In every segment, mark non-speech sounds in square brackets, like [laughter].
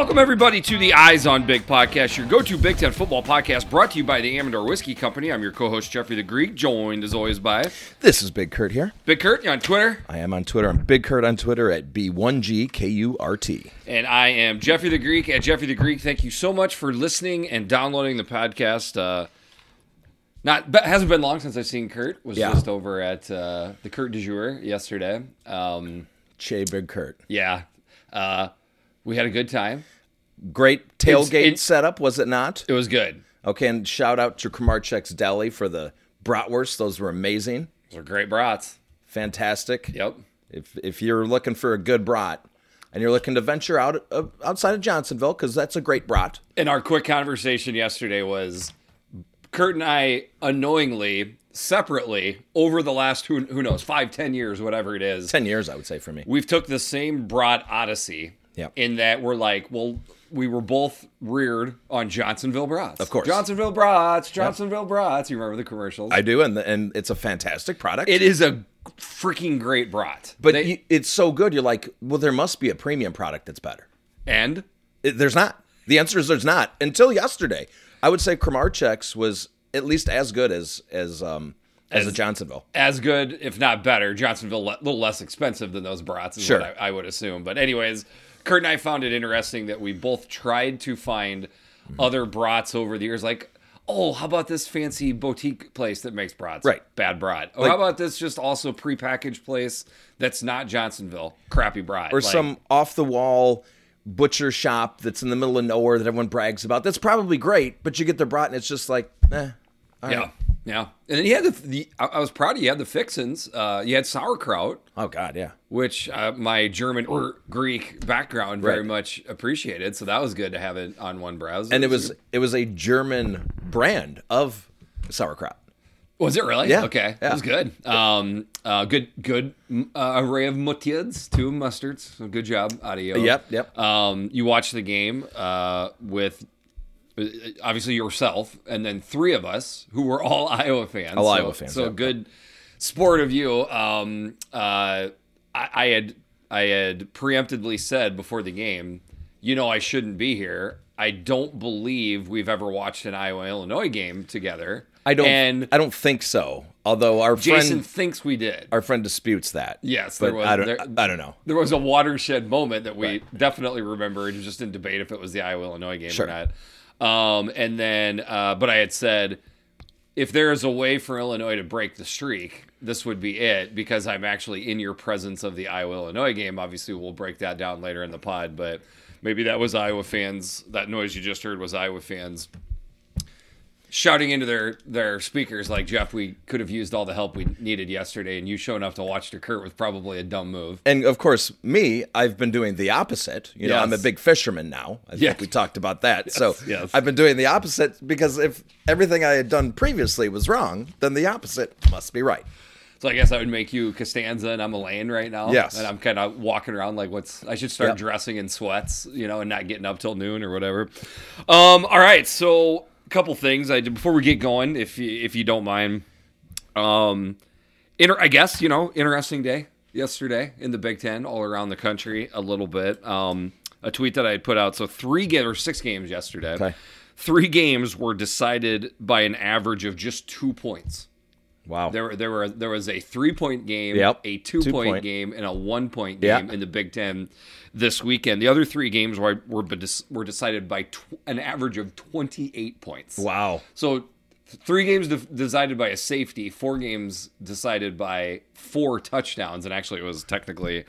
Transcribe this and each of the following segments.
Welcome, everybody, to the Eyes on Big podcast, your go to Big Ten football podcast brought to you by the Amador Whiskey Company. I'm your co host, Jeffrey the Greek, joined as always by This is Big Kurt here. Big Kurt you on Twitter. I am on Twitter. I'm Big Kurt on Twitter at B1GKURT. And I am Jeffrey the Greek at Jeffrey the Greek. Thank you so much for listening and downloading the podcast. Uh, not but hasn't been long since I've seen Kurt. Was Yeah. just over at uh, the Kurt du jour yesterday. Um, Che Big Kurt. yeah, uh, we had a good time. Great tailgate setup, was it not? It was good. Okay, and shout out to Kramarczuk's Deli for the bratwurst. Those were amazing. Those were great brats. Fantastic. Yep. If, if you're looking for a good brat and you're looking to venture out uh, outside of Johnsonville, because that's a great brat. And our quick conversation yesterday was Kurt and I unknowingly, separately, over the last who who knows five, ten years, whatever it is, 10 years, I would say, for me. we've took the same broad odyssey. Yeah. In that we're like, well, we were both reared on Johnsonville brats. Of course. Johnsonville brats, Johnsonville brats. You remember the commercials? I do, and, and it's a fantastic product. it is a freaking great brat. but They- you, it's so good, you're like, well, there must be a premium product that's better. and It- there's not. The answer is there's not. Until yesterday, I would say Kramarczuk's was at least as good as as um as, a Johnsonville. as good, if not better. Johnsonville a little less expensive than those brats, is Sure. what I, I would assume. But anyways, Kurt and I found it interesting that we both tried to find Mm-hmm. other brats over the years, like. Oh, how about this fancy boutique place that makes brats? Right. Bad brat. Or Like- how about this just also prepackaged place that's not Johnsonville? Crappy brat. Or Like, some off the wall butcher shop that's in the middle of nowhere that everyone brags about. That's probably great, but you get the brat and it's just like, eh. all Yeah. right. Yeah. And then you had the, the I was proud of you. Had the fixins. Uh, you had sauerkraut. Oh God, yeah. which uh, my German or Greek background very Right. much appreciated. So that was good to have it on one browser. And it was it was a German brand of sauerkraut. was it really? Yeah, Okay, yeah. it was good. Um, uh, good, good uh, array of mutids, two mustards. So good job, audio. Yep, yep. Um, you watched the game uh, with. Uh, Obviously yourself, and then three of us who were all [laughs] Iowa fans. All so, Iowa fans, So yep. good sport of you. Um, uh, I, I had I had preemptively said before the game, you know, I shouldn't be here. I don't believe we've ever watched an Iowa Illinois game together. I don't And I don't think so. Although our friend Jason friend thinks we did. our friend disputes that. Yes, there was- I don't there- I don't know. there was a watershed moment that we definitely remember just in debate if it was the Iowa Illinois game Sure. or not. Um, and then, uh, but I had said, if there is a way for Illinois to break the streak, this would be it because I'm actually in your presence of the Iowa Illinois game. Obviously, we'll break that down later in the pod, but maybe that was Iowa fans. That noise you just heard was Iowa fans shouting into their their speakers like Jeff, we could have used all the help we needed yesterday, and you showing up to watch the Kurt was probably a dumb move. And of course, me, I've been doing the opposite. You know, I'm a big fisherman now. I Yes. think we talked about that. so yes. I've been doing the opposite because if everything I had done previously was wrong, then the opposite must be right. So I guess I would make you Costanza and I'm Elaine right now. Yes. And I'm kind of walking around like what's I should start Yep. dressing in sweats, you know, and not getting up till noon or whatever. Um, all right, so couple things I did before we get going, if you, if you don't mind. Um, inter- I guess you know, interesting day yesterday in the Big Ten, all around the country, a little bit. Um, a tweet that I put out. So three ga- or six games yesterday. Okay. Three games were decided by an average of just two points. Wow. There, there were there was a three point game, Yep. a two, Two point, point. game, and a one point game in the Big Ten this weekend. The other three games were were, were decided by tw- an average of twenty eight points. wow. So three games de- decided by a safety, four games decided by four touchdowns, and actually it was technically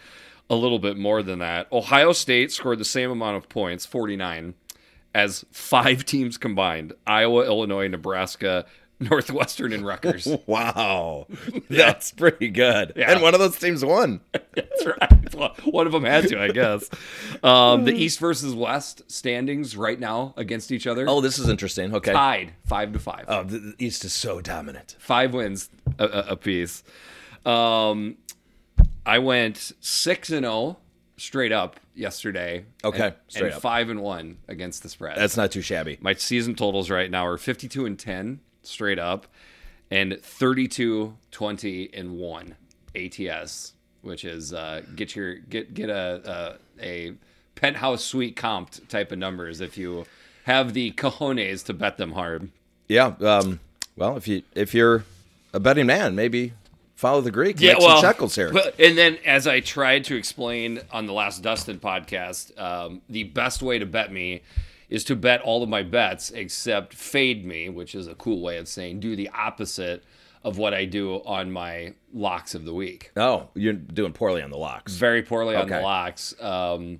a little bit more than that. Ohio State scored the same amount of points, 49, as five [laughs] teams combined. Iowa, Illinois, Nebraska, [laughs] Northwestern, and Rutgers. [laughs] Wow. [laughs] That's pretty good. Yeah. And one of those teams won. That's right. Well, one of them had to, I guess. Um, the East versus West standings right now against each other. Oh, this is interesting. Okay. tied five to five. Oh, the, East is so dominant. five wins a, a, a piece. Um, I went six and zero straight up yesterday. Okay, and, and five and one against the spread. That's not too shabby. my season totals right now are 52 and 10 straight up and 32 20 and 1 ATS which is uh, get your get get a a, a penthouse suite comped type of numbers if you have the cojones to bet them hard. Yeah. Um, well, if you if you're a betting man, maybe follow the Greek. Yeah, make well, some shekels here. But, and then, as I tried to explain on the last Dustin podcast, um, the best way to bet me is to bet all of my bets except fade me, which is a cool way of saying do the opposite of what I do on my locks of the week. Oh, you're doing poorly on the locks. Very poorly on the locks. Um,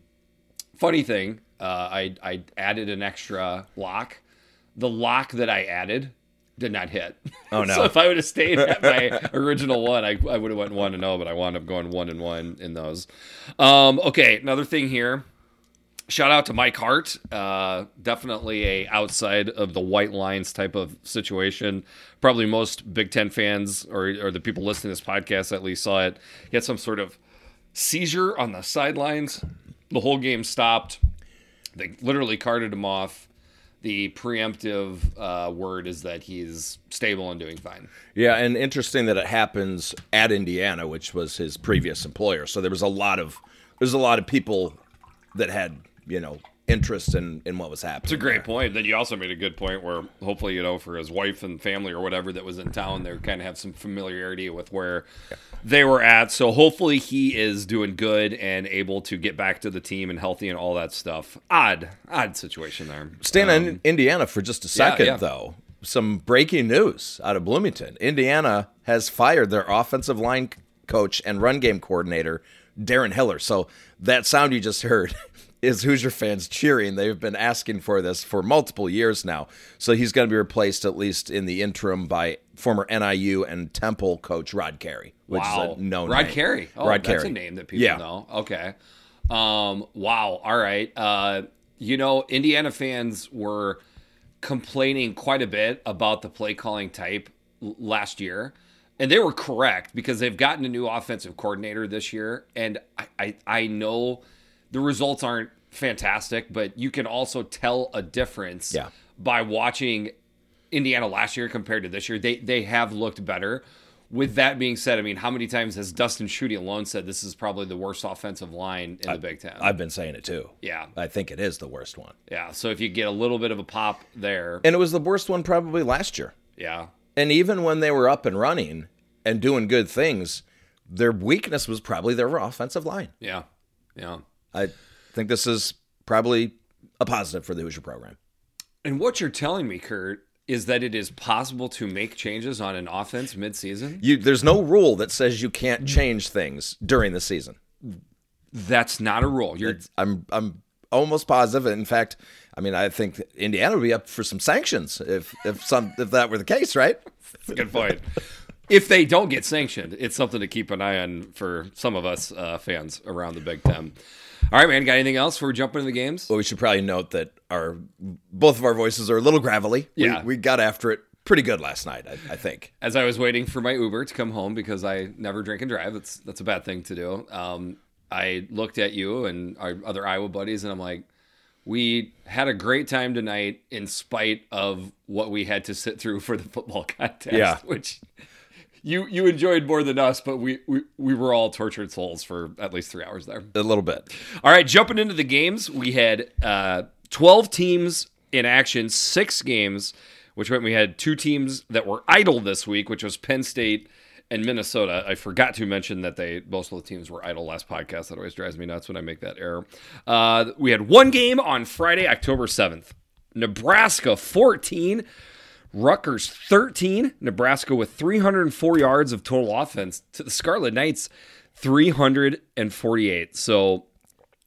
funny thing, uh, I I added an extra lock. The lock that I added did not hit. Oh [laughs] no! so if I would have stayed at my [laughs] original one, I, I would have went one and zero, oh, but I wound up going one and one in those. Um, okay, another thing here shout out to Mike Hart. Uh, definitely a outside of the white lines type of situation. Probably most Big Ten fans or, or the people listening to this podcast at least saw it. He had some sort of seizure on the sidelines. The whole game stopped. They literally carted him off. The preemptive uh, word is that he's stable and doing fine. Yeah, and interesting that it happens at Indiana, which was his previous employer. So there was a lot of there's a lot of people that had you know interest in in what was happening. It's a great there. point. Then you also made a good point where hopefully you know for his wife and family or whatever that was in town, they kind of have some familiarity with where yeah. they were at. So hopefully he is doing good and able to get back to the team and healthy and all that stuff. Odd, odd situation there. Staying um, in Indiana for just a second yeah, yeah. though. Some breaking news out of Bloomington. Indiana has fired their offensive line coach and run game coordinator Darren Hiller. So that sound you just heard is Hoosier fans cheering. They've been asking for this for multiple years now. So he's going to be replaced, at least in the interim, by former NIU and Temple coach Rod Carey, which wow. is a known Rod. Carey. Oh, Rod that's Carey. a name that people yeah. know. Okay. Um, wow. All right. Uh, you know, Indiana fans were complaining quite a bit about the play calling type last year. And they were correct because they've gotten a new offensive coordinator this year. And I, I, I know – the results aren't fantastic, but you can also tell a difference yeah. by watching Indiana last year compared to this year. They they have looked better. With that being said, I mean, how many times has Dustin Schutte alone said this is probably the worst offensive line in I, the Big Ten? I've been saying it too. Yeah. I think it is the worst one. Yeah. So if you get a little bit of a pop there. And it was the worst one probably last year. Yeah. And even when they were up and running and doing good things, their weakness was probably their offensive line. Yeah. Yeah. I think this is probably a positive for the Hoosier program. And what you're telling me, Kurt, is that it is possible to make changes on an offense midseason? You, there's no rule that says you can't change things during the season. That's not a rule. You're it's, I'm I'm almost positive. In fact, I mean, I think Indiana would be up for some sanctions if if some if that were the case, right? That's a good point. if they don't get sanctioned, it's something to keep an eye on for some of us uh, fans around the Big Ten. All right, man. Got anything else before we jump into the games? Well, we should probably note that our both of our voices are a little gravelly. Yeah, we, we got after it pretty good last night. I, I, think. As I was waiting for my Uber to come home because I never drink and drive. That's that's a bad thing to do. Um, I looked at you and our other Iowa buddies, and I'm like, we had a great time tonight in spite of what we had to sit through for the football [laughs] contest. Yeah, which you you enjoyed more than us, but we, we we were all tortured souls for at least three hours there. A little bit. All right, jumping into the games, we had uh, twelve teams in action, six games, which meant we had two teams that were idle this week, which was Penn State and Minnesota. I forgot to mention that they most of the teams were idle last podcast. That always drives me nuts when I make that error. Uh, we had one game on Friday, October seventh. Nebraska fourteen. Rutgers 13, Nebraska with 304 yards of total offense to the Scarlet Knights 348. So,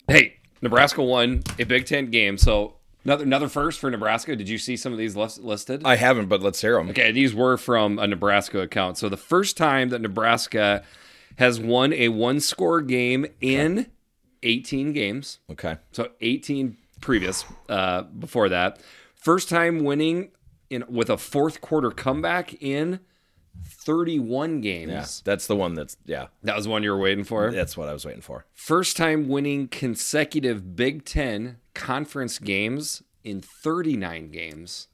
hey, Nebraska won a Big Ten game. So another another first for Nebraska. Did you see some of these listed? I haven't, but let's hear them. Okay, these were from a Nebraska account. So the first time that Nebraska has won a one score game in 18 games. Okay. So 18 previous uh, before that. First time winning in with a fourth quarter comeback in 31 games. Yeah, that's the one that's yeah. That was one you were waiting for. That's what I was waiting for. First time winning consecutive Big 10 conference games in 39 games.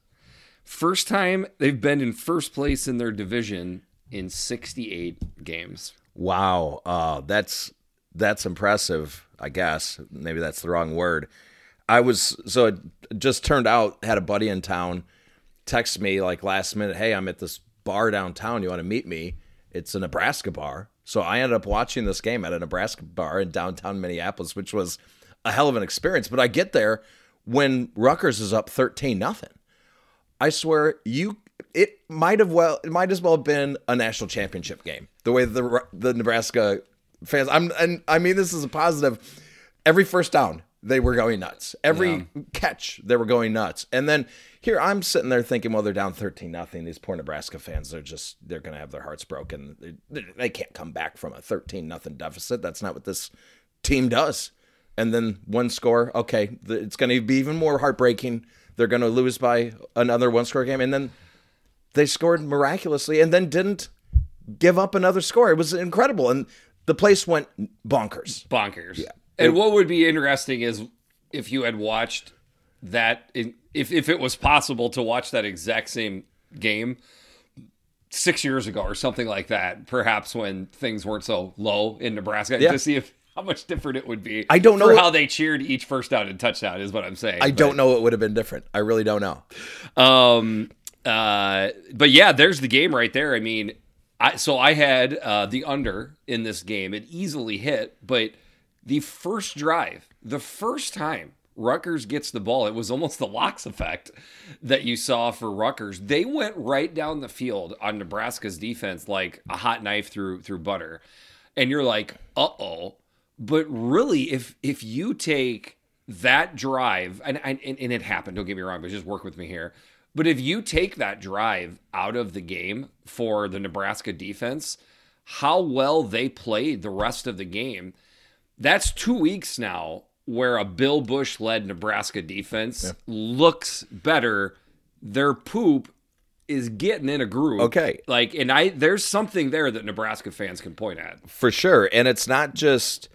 First time they've been in first place in their division in 68 games. Wow, uh, that's that's impressive. I guess maybe that's the wrong word. I was so it just turned out had a buddy in town text me like last minute, "Hey, I'm at this bar downtown. You want to meet me?" It's a Nebraska bar. So I ended up watching this game at a Nebraska bar in downtown Minneapolis, which was a hell of an experience. But I get there when Rutgers is up 13 nothing. I swear you it might have well it might as well have been a national championship game. The way the the Nebraska fans I'm and I mean this is a positive. Every first down they were going nuts. Every yeah. catch they were going nuts. And then here I'm sitting there thinking, well, they're down 13 nothing. These poor Nebraska fans, they're just they're going to have their hearts broken. They, they can't come back from a 13 nothing deficit. That's not what this team does. And then one score, okay, it's going to be even more heartbreaking. They're going to lose by another one score game and then they scored miraculously and then didn't give up another score. It was incredible and the place went bonkers. Bonkers. Yeah. And what would be interesting is if you had watched that in, if if it was possible to watch that exact same game six years ago or something like that, perhaps when things weren't so low in Nebraska, yeah. to see if how much different it would be. I don't know how they cheered each first down and touchdown is what I'm saying. I but, don't know it would have been different. I really don't know. Um. Uh. But yeah, there's the game right there. I mean, I so I had uh, the under in this game. It easily hit, but the first drive, the first time Rutgers gets the ball. It was almost the locks effect that you saw for Rutgers. They went right down the field on Nebraska's defense like a hot knife through through butter. And you're like, "Uh-oh." But really if if you take that drive and, and and it happened, don't get me wrong, but just work with me here. But if you take that drive out of the game for the Nebraska defense, how well they played the rest of the game, that's 2 weeks now where a Bill Busch led Nebraska defense yeah. looks better. Their poop is getting in a groove. Okay. Like, and I, there's something there that Nebraska fans can point at. For sure. And it's not just,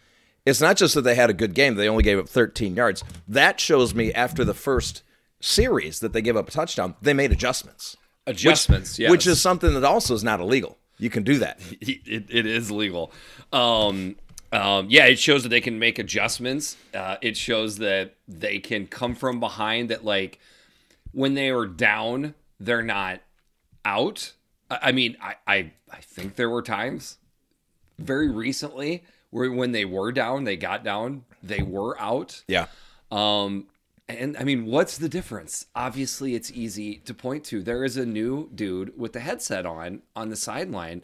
it's not just that they had a good game, they only gave up 13 yards. That shows me after the first series that they gave up a touchdown, they made adjustments. Adjustments, which, yes. Which is something that also is not illegal. You can do that. [laughs] It, it is legal. Um, um, yeah, it shows that they can make adjustments. Uh, it shows that they can come from behind. That like when they are down, they're not out. I, mean, I, I I think there were times very recently where when they were down, they got down, they were out. Yeah. Um, and I mean, what's the difference? Obviously, it's easy to point to. There is a new dude with the headset on on the sideline.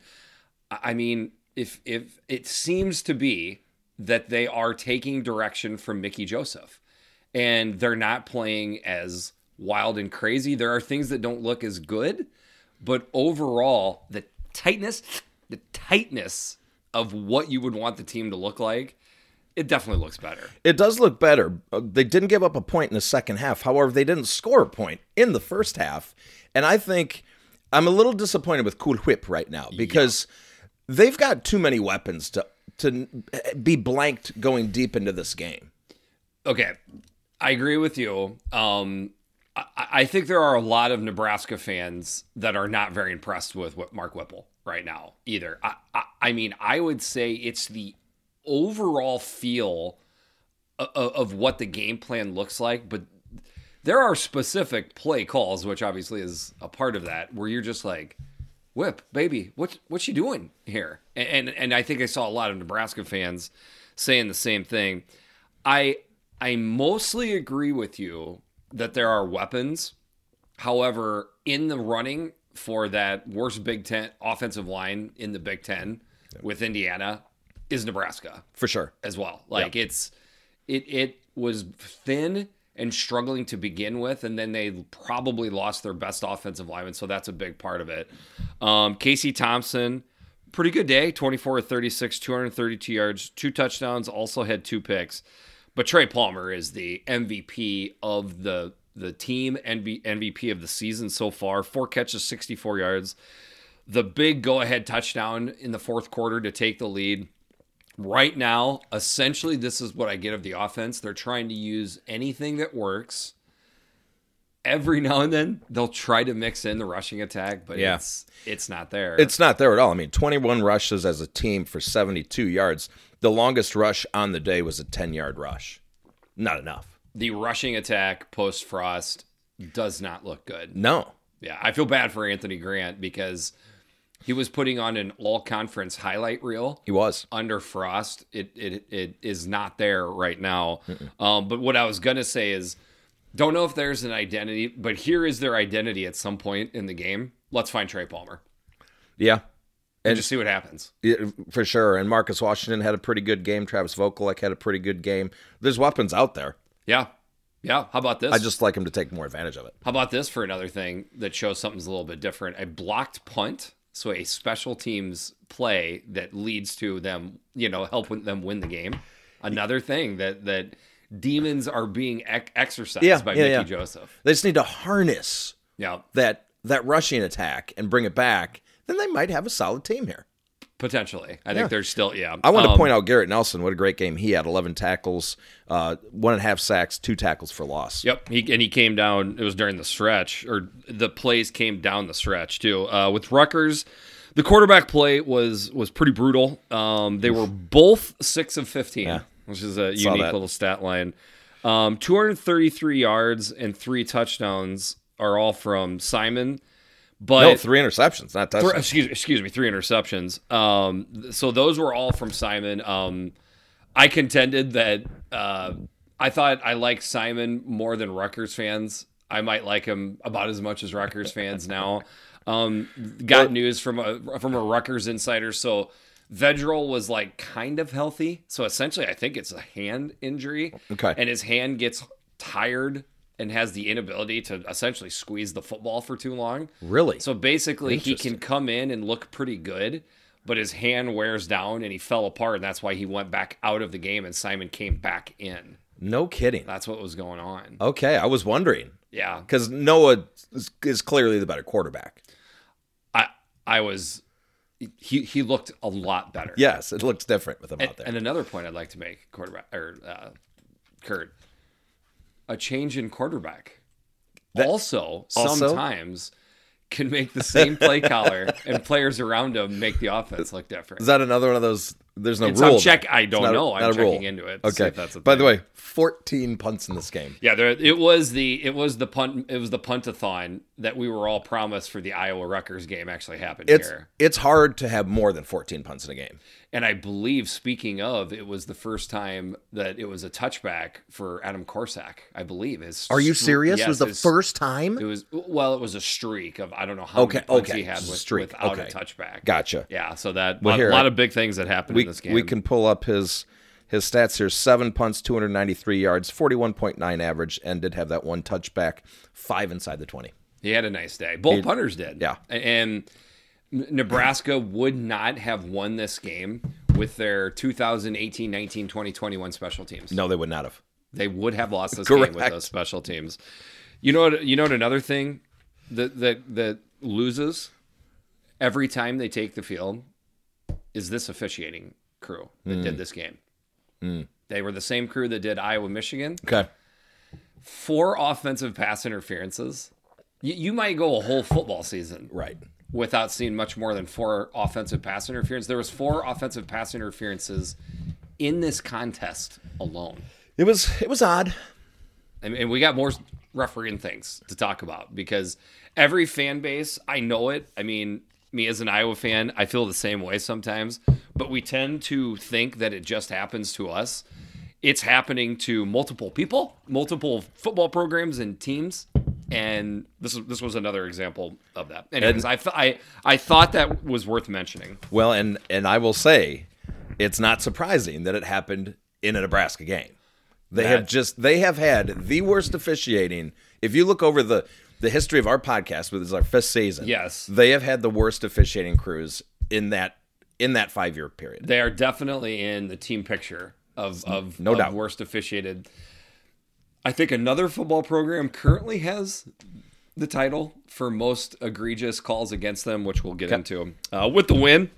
I mean, if if it seems to be that they are taking direction from Mickey Joseph and they're not playing as wild and crazy. There are things that don't look as good, but overall, the tightness, the tightness of what you would want the team to look like, it definitely looks better. It does look better. Uh, they didn't give up a point in the second half. However, they didn't score a point in the first half. And I think I'm a little disappointed with Cool Whip right now because. Yeah they've got too many weapons to to be blanked going deep into this game. Okay, I agree with you. Um, I, I, think there are a lot of Nebraska fans that are not very impressed with what Mark Whipple right now either. I, I, I mean, I would say it's the overall feel of, of what the game plan looks like, but there are specific play calls, which obviously is a part of that, where you're just like Whip, baby, what what you doing here? And, and and I think I saw a lot of Nebraska fans saying the same thing. I I mostly agree with you that there are weapons. However, in the running for that worst Big Ten offensive line in the Big Ten yep. with Indiana is Nebraska for sure as well. Like yep. it's it it was thin and struggling to begin with, and then they probably lost their best offensive lineman, so that's a big part of it. Um, Casey Thompson, pretty good day, 24 36, 232 yards, two touchdowns, also had two picks. But Trey Palmer is the MVP of the the team, MVP of the season so far. Four catches, 64 yards. The big go ahead touchdown in the fourth quarter to take the lead right now, essentially, this is what I get of the offense. They're trying to use anything that works every [laughs] now and then they'll try to mix in the rushing attack, but Yeah. it's it's not there. It's not there at all. I mean, 21 rushes as a team for 72 yards. The longest rush on the day was a 10 yard rush. Not enough. the rushing attack post Frost does not look good. No. Yeah, I feel bad for Anthony Grant because he was putting on an all conference highlight reel He was. under Frost. It it it is not there right now. Um, but what I was gonna say is, don't know if there's an identity, but here is their identity at some point in the game. Let's find Trey Palmer Yeah. and just see what happens. Yeah, for sure. And Marcus Washington had a pretty good game. Travis Vokolek had a pretty good game. There's weapons out there. Yeah, yeah. How about this? I just like him to take more advantage of it. How about this for another thing that shows something's a little bit different? A blocked punt, so a special teams play that leads to them, you know, helping them win the game. Another thing that that demons are being ec- exercised Yeah, by yeah, Mickey yeah. Joseph. They just need to harness Yeah, that that rushing attack and bring it back. Then they might have a solid team here. Potentially. I Yeah. think there's still yeah. I want Um, to point out Garrett Nelson. What a great game he had! Eleven tackles, uh, one and a half sacks, two tackles for loss. Yep, he and he came down. It was during the stretch, or the plays came down the stretch too. Uh, with Rutgers, the quarterback play was was pretty brutal. Um, they were both six of fifteen, Yeah. which is a Saw unique that. little stat line. Um, 233 yards and three touchdowns are all from Simon. But No, three interceptions, not touchdowns. excuse excuse me, three interceptions. Um, so those were all from Simon. Um, I contended that uh, I thought I liked Simon more than Rutgers fans. I might like him about as much as Rutgers fans now. Um, got news from a from a Rutgers insider. So Vedral was like kind of healthy. So essentially, I think it's a hand injury. Okay. and his hand gets tired and has the inability to essentially squeeze the football for too long. Really? So basically, he can come in and look pretty good, but his hand wears down and he fell apart, and that's why he went back out of the game, and Simon came back in. no kidding. That's what was going on. Okay, I was wondering Yeah, because Noah is, clearly the better quarterback. I I was he he looked a lot better. Yes, it looks different with him and, out there. and another point I'd like to make, quarterback or uh, Kurt, a change in quarterback also, also? sometimes can make the same play [laughs] caller and players around him make the offense look different. is that another one of those? There's no It's- rule. I'm check- I don't not know. I'm not a rule. checking into it Okay. if that's By the way, 14 punts in this game. Yeah, there, it was the it was the punt it was the puntathon that we were all promised for the Iowa Rutgers game actually happened It's here. it's hard to have more than 14 punts in a game. And I believe speaking of, it was the first time that it was a touchback for Adam Korsak. I believe his. Are you serious? yes, was the first time? It was well, it was a streak of I don't know how Okay, many okay, he had with, streak, without okay. a touchback. Gotcha. Yeah, so that Well, a here, lot of big things that happened We in this game. we can pull up his his stats here: seven punts, 293 yards, 41.9 average, and did have that one touchback, five inside the 20. He had a nice day. Both punters did. yeah. And Nebraska would not have won this game with their 2018, 19, 20, 21 special teams. No, they would not have. They would have lost this game with those special teams. You know what? You know what? Another thing that that that loses every time they take the field is this officiating crew that Hmm. did this game. They were the same crew that did Iowa, Michigan. Okay. Four offensive pass interferences. You, you might go a whole football season Right. Without seeing much more than four offensive pass interference. There was four offensive pass interferences in this contest alone. It was it was odd. And, and we got more refereeing things to talk about because every fan base, I know it. I mean, me as an Iowa fan, I feel the same way sometimes, but we tend to think that it just happens to us. It's happening to multiple people, multiple football programs and teams. And this is, this was another example of that. Anyways, I, th- I I thought that was worth mentioning. Well, and and I will say, it's not surprising that it happened in a Nebraska game. They have just they have had the worst officiating. If you look over the the history of our podcast, which is our fifth season, Yes. they have had the worst officiating crews in that in that five year period. They are definitely in the team picture of of No of doubt. worst officiated. I think another football program currently has the title for most egregious calls against them, which we'll get into. Uh, with the win,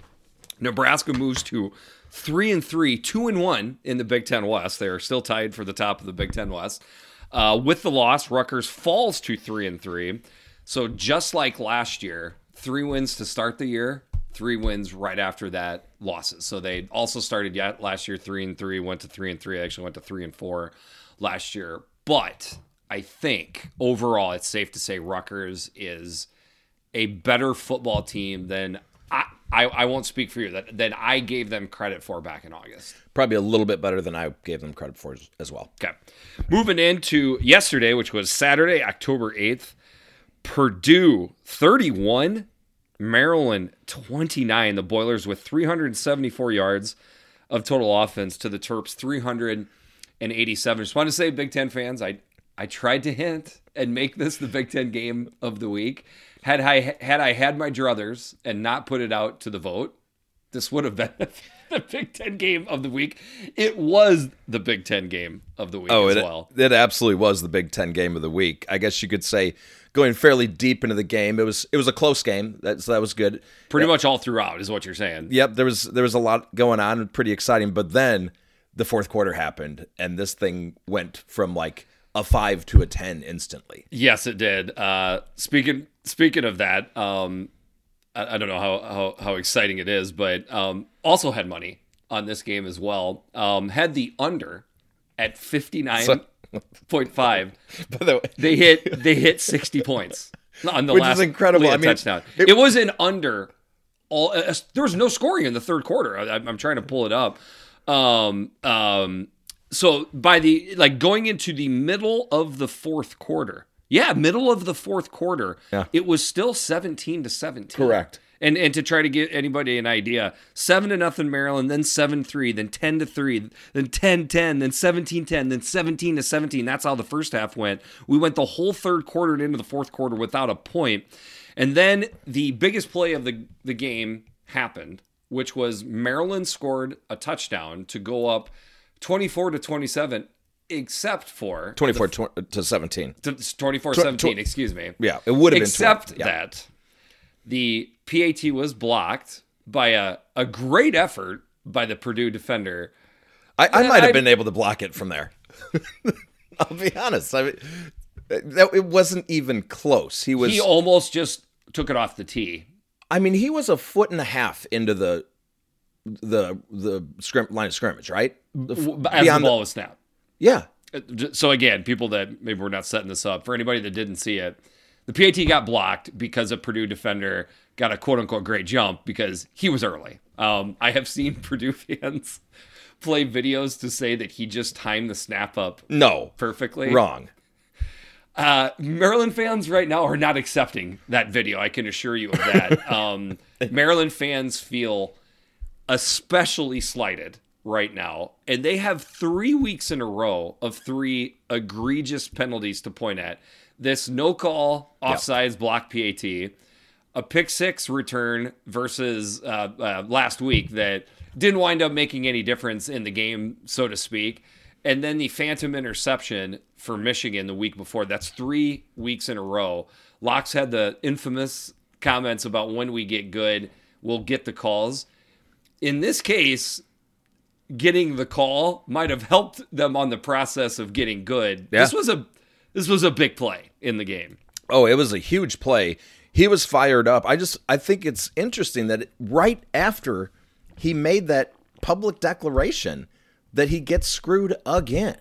Nebraska moves to three and three, two and one in the Big Ten West. They are still tied for the top of the Big Ten West. Uh, with the loss, Rutgers falls to three and three. So just like last year, three wins to start the year, three wins right after that losses. So they also started yet last year three and three, went to three and three. Actually went to three and four last year. But I think overall, it's safe to say Rutgers is a better football team than I, I, I won't speak for you that than I gave them credit for back in August. Probably a little bit better than I gave them credit for as well. Okay. Moving into yesterday, which was Saturday, October 8th, Purdue 31, Maryland 29. The Boilers with 374 yards of total offense to the Terps 387. Just want to say, Big Ten fans, I I tried to hint and make this the Big Ten game of the week. Had I had I had my druthers and not put it out to the vote, this would have been [laughs] the Big Ten game of the week. It was the Big Ten game of the week oh, as it, well. It absolutely was the Big Ten game of the week. I guess you could say going fairly deep into the game. It was it was a close game. That so that was good. Pretty much all throughout is what you're saying. Yep, there was there was a lot going on, pretty exciting. But then the fourth quarter happened, and this thing went from like a five to a ten instantly. Yes, it did. Uh, speaking speaking of that, um, I, I, don't know how, how, how exciting it is, but um, also had money on this game as well. Um, had the under at fifty nine point five. [laughs] By the way, they hit they hit sixty points on the Which last is incredible. I mean, touchdown. It, it was an under. All uh, there was no scoring in the third quarter. I, am trying to pull it up. Um, um, so by the like going into the middle of the fourth quarter, yeah, middle of the fourth quarter, yeah. it was still 17 to 17. Correct. And and to try to get anybody an idea, 7 to nothing Maryland, then 7-3, then 10 to 3, then 10-10, then 17-10, then 17 to 17. That's how the first half went. We went the whole third quarter and into the fourth quarter without a point. And then the biggest play of the the game happened, which was Maryland scored a touchdown to go up 24 to 27 except for 24 the, to 17 to 24 17 excuse me. Yeah it would have been except yeah. that the pat was blocked by a, a great effort by the purdue defender. I, I might have I, been able to block it from there. [laughs] I'll be honest i mean it wasn't even close. He was he almost just took it off the tee i mean he was a foot and a half into the the the scrim, line of scrimmage, right? The, As the ball the, was snapped. Yeah. Uh, so again, people that maybe we're not setting this up for anybody that didn't see it, the PAT got blocked because a Purdue defender got a quote unquote great jump because he was early. Um, I have seen [laughs] Purdue fans play videos to say that he just timed the snap up no perfectly wrong. Uh, Maryland fans right now are not accepting that video. I can assure you of that. [laughs] um, Maryland fans feel especially slighted right now. And they have three weeks in a row of three egregious penalties to point at. This no call, offsides, yep. block PAT, a pick six return versus uh, uh, last week that didn't wind up making any difference in the game, so to speak. And then the phantom interception for Michigan the week before. That's three weeks in a row. Locks had the infamous comments about when we get good, we'll get the calls in this case, getting the call might have helped them on the process of getting good. Yeah. This was a this was a big play in the game. Oh, it was a huge play. He was fired up. I just I think it's interesting that right after he made that public declaration that he gets screwed again.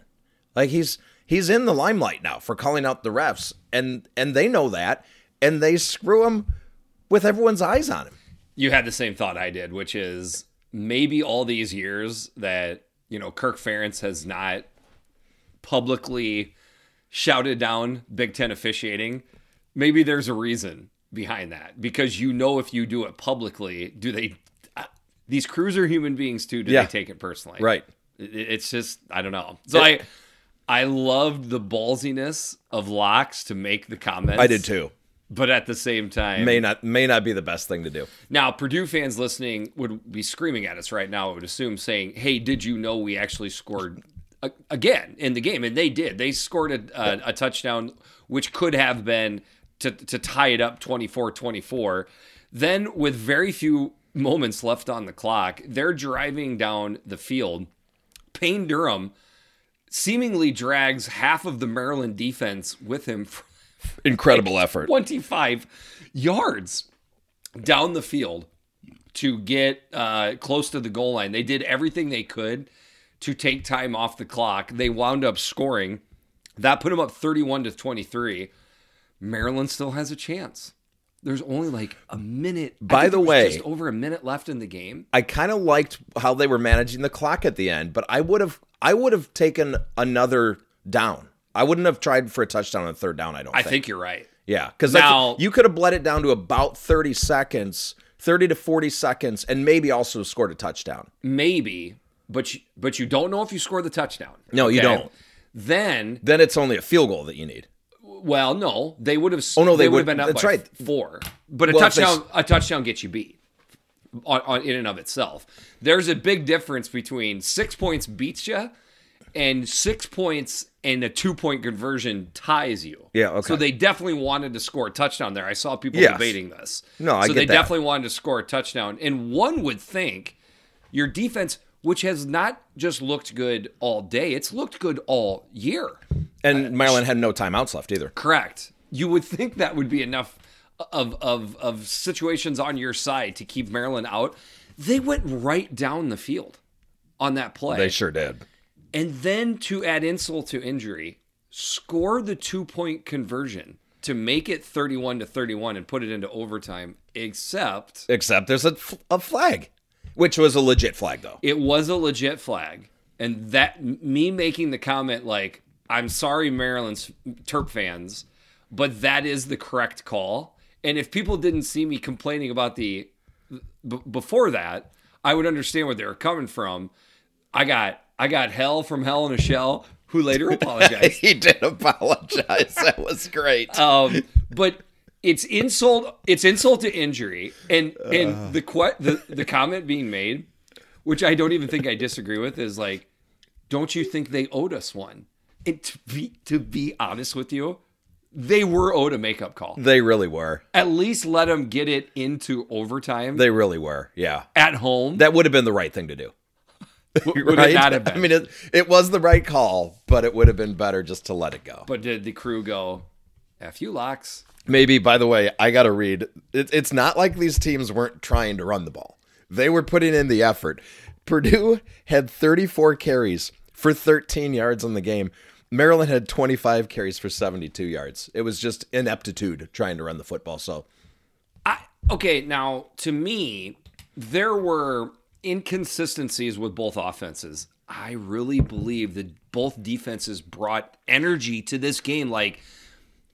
Like he's he's in the limelight now for calling out the refs and and they know that and they screw him with everyone's eyes on him. You had the same thought I did, which is maybe all these years that you know Kirk Ferentz has not publicly shouted down Big Ten officiating, maybe there's a reason behind that because you know if you do it publicly, do they? Uh, these crews are human beings too. Do yeah. they take it personally? Right. It, it's just I don't know. So I I loved the ballsiness of Locks to make the comments. I did too but at the same time may not may not be the best thing to do. Now, Purdue fans listening would be screaming at us right now. I would assume saying, "Hey, did you know we actually scored again in the game?" And they did. They scored a, a, a touchdown which could have been to to tie it up 24-24. Then with very few moments left on the clock, they're driving down the field. Payne Durham seemingly drags half of the Maryland defense with him. [laughs] Incredible like [laughs] effort. 25 yards down the field to get uh, close to the goal line. They did everything they could to take time off the clock. They wound up scoring. That put them up 31 to 23. Maryland still has a chance. There's only like a minute. By the way, just over a minute left in the game. I kind of liked how they were managing the clock at the end, but I would have I would have taken another down. I wouldn't have tried for a touchdown on third down. I don't. I think, think you're right. Yeah, because now you could have bled it down to about 30 seconds, 30 to 40 seconds, and maybe also scored a touchdown. Maybe, but you, but you don't know if you score the touchdown. No, okay? you don't. Then then it's only a field goal that you need. Well, no, they would have. Oh no, they, they would have been up that's right. four. But a well, touchdown, they... a touchdown gets you beat on, on, in and of itself. There's a big difference between six points beats you and six points and a two point conversion ties you. Yeah, okay. So they definitely wanted to score a touchdown there. I saw people yes. debating this. No, I so they that. definitely wanted to score a touchdown. And one would think your defense, which has not just looked good all day, it's looked good all year. And uh, Maryland had no timeouts left either. Correct. You would think that would be enough of of of situations on your side to keep Maryland out. They went right down the field on that play. They sure did. And then to add insult to injury, score the two point conversion to make it 31 to 31 and put it into overtime, except. Except there's a, a flag, which was a legit flag, though. It was a legit flag. And that, me making the comment, like, I'm sorry, Maryland's Terp fans, but that is the correct call. And if people didn't see me complaining about the b- before that, I would understand where they were coming from. I got I got hell from Hell in a Shell, who later [laughs] apologized. he did apologize. that was great. Um, but it's insult. It's insult to injury, and and uh. the, que- the the comment being made, which I don't even think I disagree with, is like, don't you think they owed us one? And to be to be honest with you, they were owed a makeup call. They really were. At least let them get it into overtime. They really were. Yeah. At home. That would have been the right thing to do. would [laughs] right? not have been? I mean, it, it was the right call, but it would have been better just to let it go. But did the crew go, F you locks? Maybe, by the way, I got to read. It, it's not like these teams weren't trying to run the ball, they were putting in the effort. Purdue had 34 carries for 13 yards in the game. Maryland had 25 carries for 72 yards. It was just ineptitude trying to run the football. So, I okay. Now, to me, there were inconsistencies with both offenses. I really believe that both defenses brought energy to this game. Like,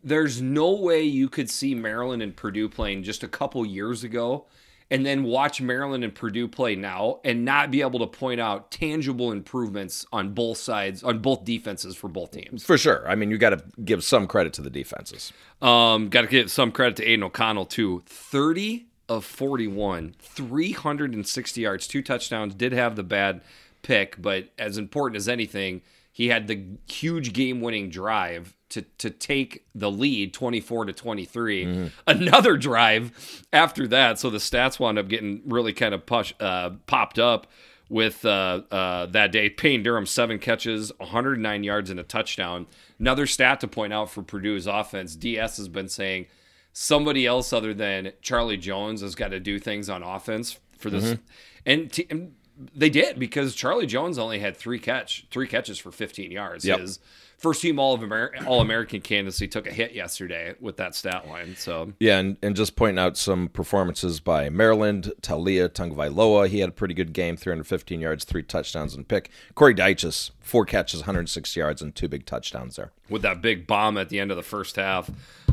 there's no way you could see Maryland and Purdue playing just a couple years ago and then watch Maryland and Purdue play now and not be able to point out tangible improvements on both sides, on both defenses for both teams. For sure. I mean, you got to give some credit to the defenses. Um, got to give some credit to Aidan O'Connell, too. 30 of 41, 360 yards, two touchdowns. Did have the bad pick, but as important as anything, he had the huge game-winning drive to to take the lead 24 to 23. Mm-hmm. Another drive after that, so the stats wound up getting really kind of push, uh, popped up with uh, uh, that day. Payne Durham seven catches, 109 yards and a touchdown. Another stat to point out for Purdue's offense. DS has been saying somebody else other than Charlie Jones has got to do things on offense for this. Mm-hmm. And, t- and, they did because Charlie Jones only had three catch three catches for 15 yards. Yep. His first team all of Amer- all American candidacy took a hit yesterday with that stat line. So yeah, and, and just pointing out some performances by Maryland, Taulia Tagovailoa. He had a pretty good game, 315 yards, three touchdowns and pick. Corey Dyches, four catches, 106 yards, and two big touchdowns there. With that big bomb at the end of the first half.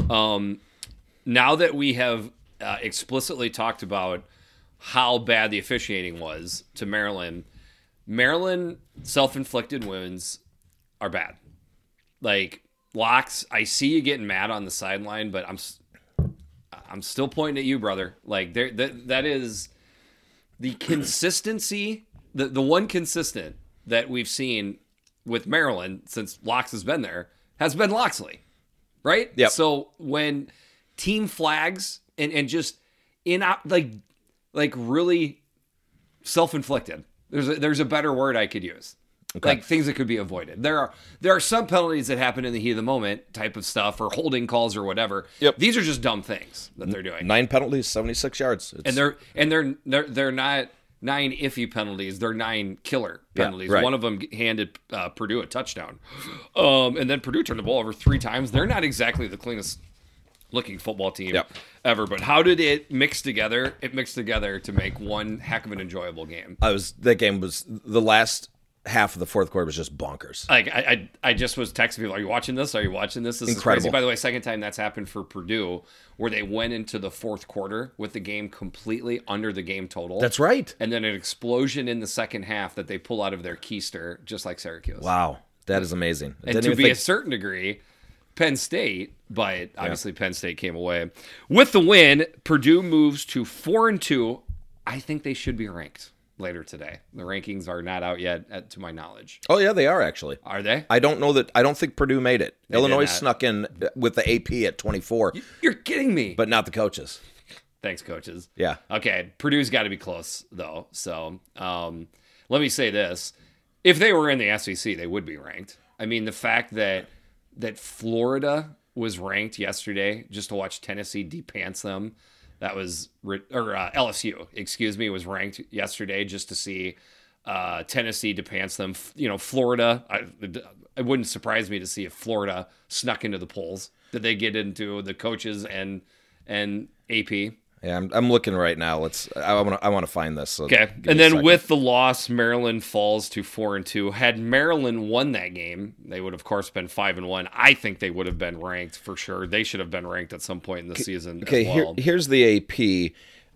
Um, now that we have uh, explicitly talked about how bad the officiating was to Maryland, Maryland self-inflicted wounds are bad. Like locks, I see you getting mad on the sideline, but I'm I'm still pointing at you, brother. Like there that that is the consistency, the the one consistent that we've seen with Maryland since Locks has been there has been Locksley. Right? Yeah. So when team flags and and just in like like really self-inflicted. There's a, there's a better word I could use. Okay. Like things that could be avoided. There are there are some penalties that happen in the heat of the moment type of stuff or holding calls or whatever. Yep. These are just dumb things that they're doing. Nine penalties, 76 yards. It's... And they're and they're they're they're not nine iffy penalties. They're nine killer penalties. Yeah, right. One of them handed uh, Purdue a touchdown, um, and then Purdue turned the ball over three times. They're not exactly the cleanest looking football team yep. ever. But how did it mix together? It mixed together to make one heck of an enjoyable game. I was that game was the last half of the fourth quarter was just bonkers. Like I, I, I just was texting people, "Are you watching this? Are you watching this? This Incredible. is crazy." By the way, second time that's happened for Purdue, where they went into the fourth quarter with the game completely under the game total. That's right. And then an explosion in the second half that they pull out of their keister, just like Syracuse. Wow, that is amazing. and to be think... a certain degree, Penn State, but obviously yeah. Penn State came away with the win. Purdue moves to four and two. I think they should be ranked later today. The rankings are not out yet, to my knowledge. Oh yeah, they are actually. Are they? I don't know that. I don't think Purdue made it. They Illinois snuck in with the AP at 24. You're kidding me. But not the coaches. Thanks, coaches. Yeah. Okay, Purdue's got to be close though. So um, let me say this: if they were in the SEC, they would be ranked. I mean, the fact that that Florida was ranked yesterday just to watch Tennessee depants them that was or uh, LSU, excuse me, was ranked yesterday just to see uh, Tennessee to pants them. You know, Florida. I, it wouldn't surprise me to see if Florida snuck into the polls. Did they get into the coaches and and AP? Yeah, I'm, I'm looking right now. Let's. I want to. I want to find this. So okay, and then with the loss, Maryland falls to four and two. Had Maryland won that game, they would of course been five and one. I think they would have been ranked for sure. They should have been ranked at some point in the season. Okay, well. here, here's the AP.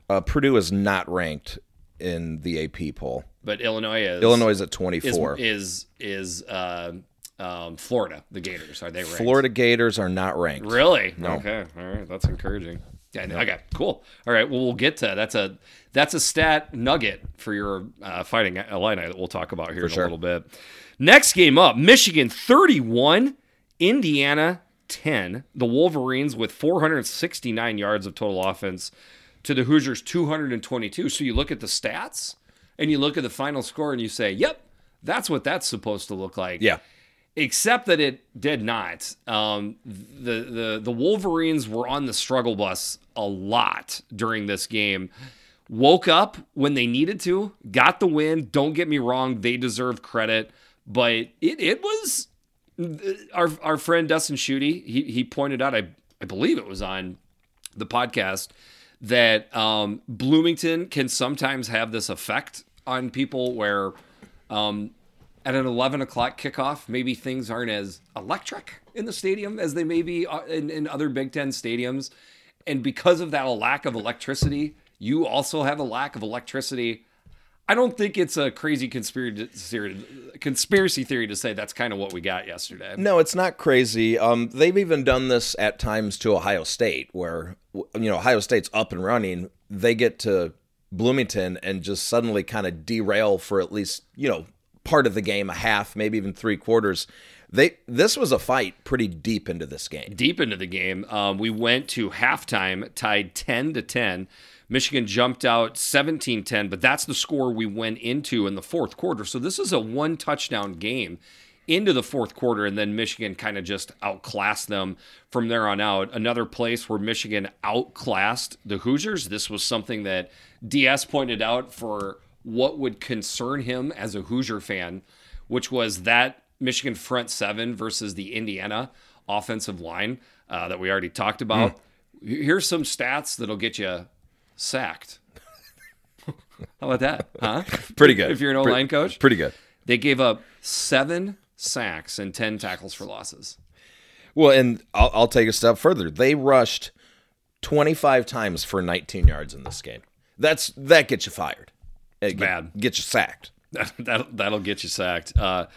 Uh, Purdue is not ranked in the AP poll, but Illinois is. Illinois is at 24. Is is, is uh, um, Florida the Gators are they ranked? Florida Gators are not ranked. Really? No. Okay. All right. That's encouraging. Yeah, okay, cool. All right, well, we'll get to that's a that's a stat nugget for your uh, fighting Illini that we'll talk about here for in sure. a little bit. Next game up, Michigan 31, Indiana 10. The Wolverines with 469 yards of total offense to the Hoosiers 222. So you look at the stats and you look at the final score and you say, "Yep, that's what that's supposed to look like." Yeah except that it did not. Um, the the the Wolverines were on the struggle bus a lot during this game. Woke up when they needed to, got the win. Don't get me wrong; they deserve credit, but it it was our our friend Dustin Schutte. He he pointed out, I I believe it was on the podcast that um, Bloomington can sometimes have this effect on people where um, at an 11 o'clock kickoff, maybe things aren't as electric in the stadium as they may be uh, in, in other Big Ten stadiums. And because of that lack of electricity, you also have a lack of electricity. I don't think it's a crazy conspiracy conspiracy theory to say that's kind of what we got yesterday. No, it's not crazy. Um, they've even done this at times to Ohio State, where you know Ohio State's up and running. They get to Bloomington and just suddenly kind of derail for at least you know part of the game, a half, maybe even three quarters. They this was a fight pretty deep into this game. Deep into the game, um, we went to halftime, tied ten to ten. Michigan jumped out 17-10, but that's the score we went into in the fourth quarter. So this is a one touchdown game into the fourth quarter, and then Michigan kind of just outclassed them from there on out. Another place where Michigan outclassed the Hoosiers. This was something that DS pointed out for what would concern him as a Hoosier fan, which was that Michigan front seven versus the Indiana offensive line uh, that we already talked about. Mm. Here's some stats that'll get you sacked. How about that? Huh? [laughs] Pretty good. If you're an O line coach, pretty good. They gave up seven sacks and 10 tackles for losses. Well, and I'll, I'll take a step further. They rushed 25 times for 19 yards in this game. That's that gets you fired. It's get, bad. Get you sacked. [laughs] that that'll get you sacked. Uh,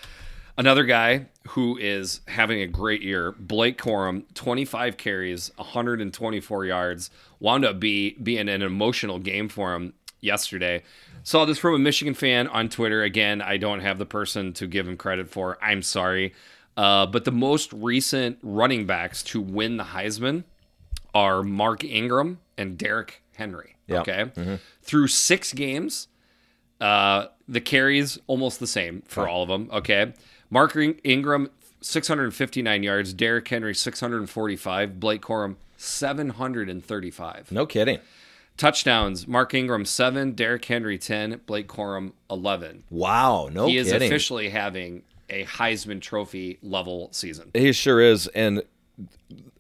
another guy who is having a great year, Blake Corum, 25 carries, 124 yards, wound up be being an emotional game for him yesterday. Saw this from a Michigan fan on Twitter. Again, I don't have the person to give him credit for. I'm sorry. Uh, but the most recent running backs to win the Heisman are Mark Ingram and Derrick Henry. Yeah. Okay. Mm-hmm. Through six games, Uh, the carries almost the same for all of them. Okay, Mark Ingram 659 yards, Derrick Henry 645, Blake Corum 735. No kidding. Touchdowns: Mark Ingram seven, Derrick Henry ten, Blake Corum eleven. Wow, no he kidding. is officially having a Heisman Trophy level season. He sure is, and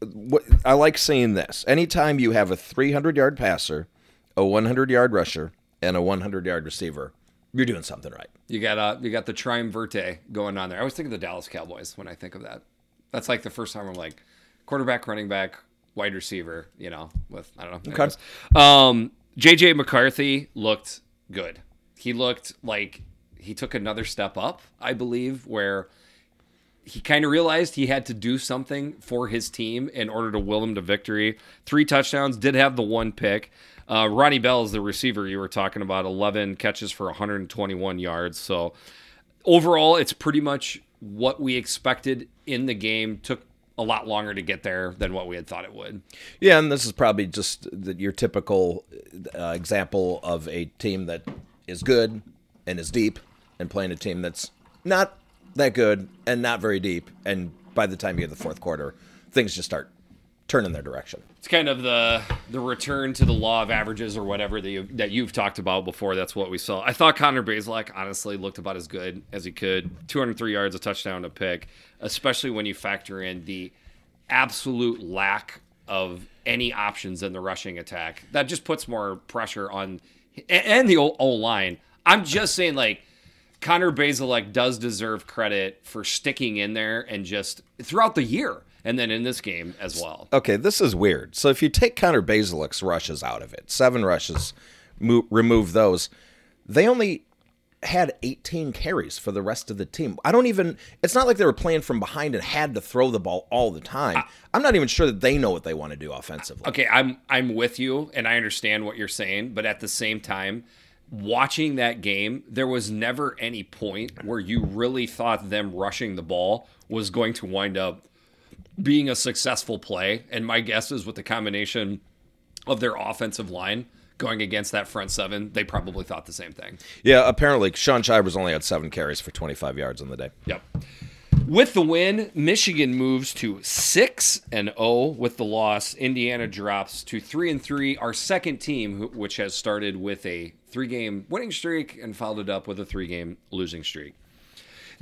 what, I like seeing this. Anytime you have a 300 yard passer, a 100 yard rusher, and a 100 yard receiver, you're doing something right. You got uh, you got the triumvirate going on there. I always think of the Dallas Cowboys when I think of that. That's like the first time I'm like quarterback, running back, wide receiver. You know, with I don't know. Okay. Um, JJ McCarthy looked good. He looked like he took another step up. I believe where he kind of realized he had to do something for his team in order to will them to victory. Three touchdowns, did have the one pick. Uh, Ronnie Bell is the receiver you were talking about, 11 catches for 121 yards. So overall, it's pretty much what we expected in the game. Took a lot longer to get there than what we had thought it would. Yeah, and this is probably just the, your typical uh, example of a team that is good and is deep and playing a team that's not that good and not very deep. And by the time you get the fourth quarter, things just start turning their direction. It's kind of the the return to the law of averages or whatever that you that you've talked about before. That's what we saw. I thought Connor Bazelak honestly looked about as good as he could. 203 yards, a touchdown, a pick. Especially when you factor in the absolute lack of any options in the rushing attack. That just puts more pressure on and the O line. I'm just saying like Connor Bazelak does deserve credit for sticking in there and just throughout the year and then in this game as well. Okay, this is weird. So if you take Connor Bazelak's rushes out of it, seven rushes, mo- remove those, they only had 18 carries for the rest of the team. I don't even it's not like they were playing from behind and had to throw the ball all the time. I, I'm not even sure that they know what they want to do offensively. Okay, I'm I'm with you and I understand what you're saying, but at the same time, watching that game, there was never any point where you really thought them rushing the ball was going to wind up being a successful play. And my guess is with the combination of their offensive line going against that front seven, they probably thought the same thing. Yeah, apparently Shaun Shivers only had seven carries for 25 yards on the day. Yep. With the win, Michigan moves to 6 and 0 with the loss. Indiana drops to 3 and 3, our second team which has started with a 3-game winning streak and followed it up with a 3-game losing streak.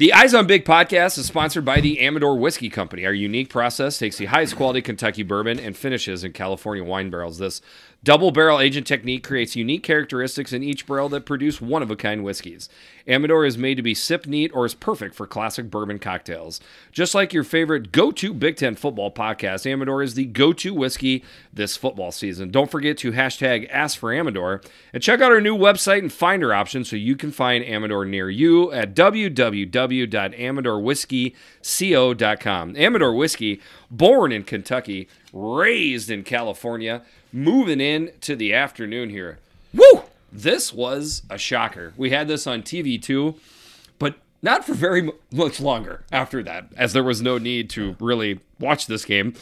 The Eyes on Big podcast is sponsored by the Amador Whiskey Company. Our unique process takes the highest quality Kentucky bourbon and finishes in California wine barrels. This double barrel aging technique creates unique characteristics in each barrel that produce one of a kind whiskeys. Amador is made to be sip neat or is perfect for classic bourbon cocktails. Just like your favorite go to Big Ten football podcast, Amador is the go to whiskey this football season. Don't forget to hashtag ask for Amador and check out our new website and finder option so you can find Amador near you at www.amadorwhiskeyco.com. Amador Whiskey, born in Kentucky, raised in California, moving in to the afternoon here. Woo! This was a shocker. We had this on TV too, but not for very much longer after that, as there was no need to really watch this game.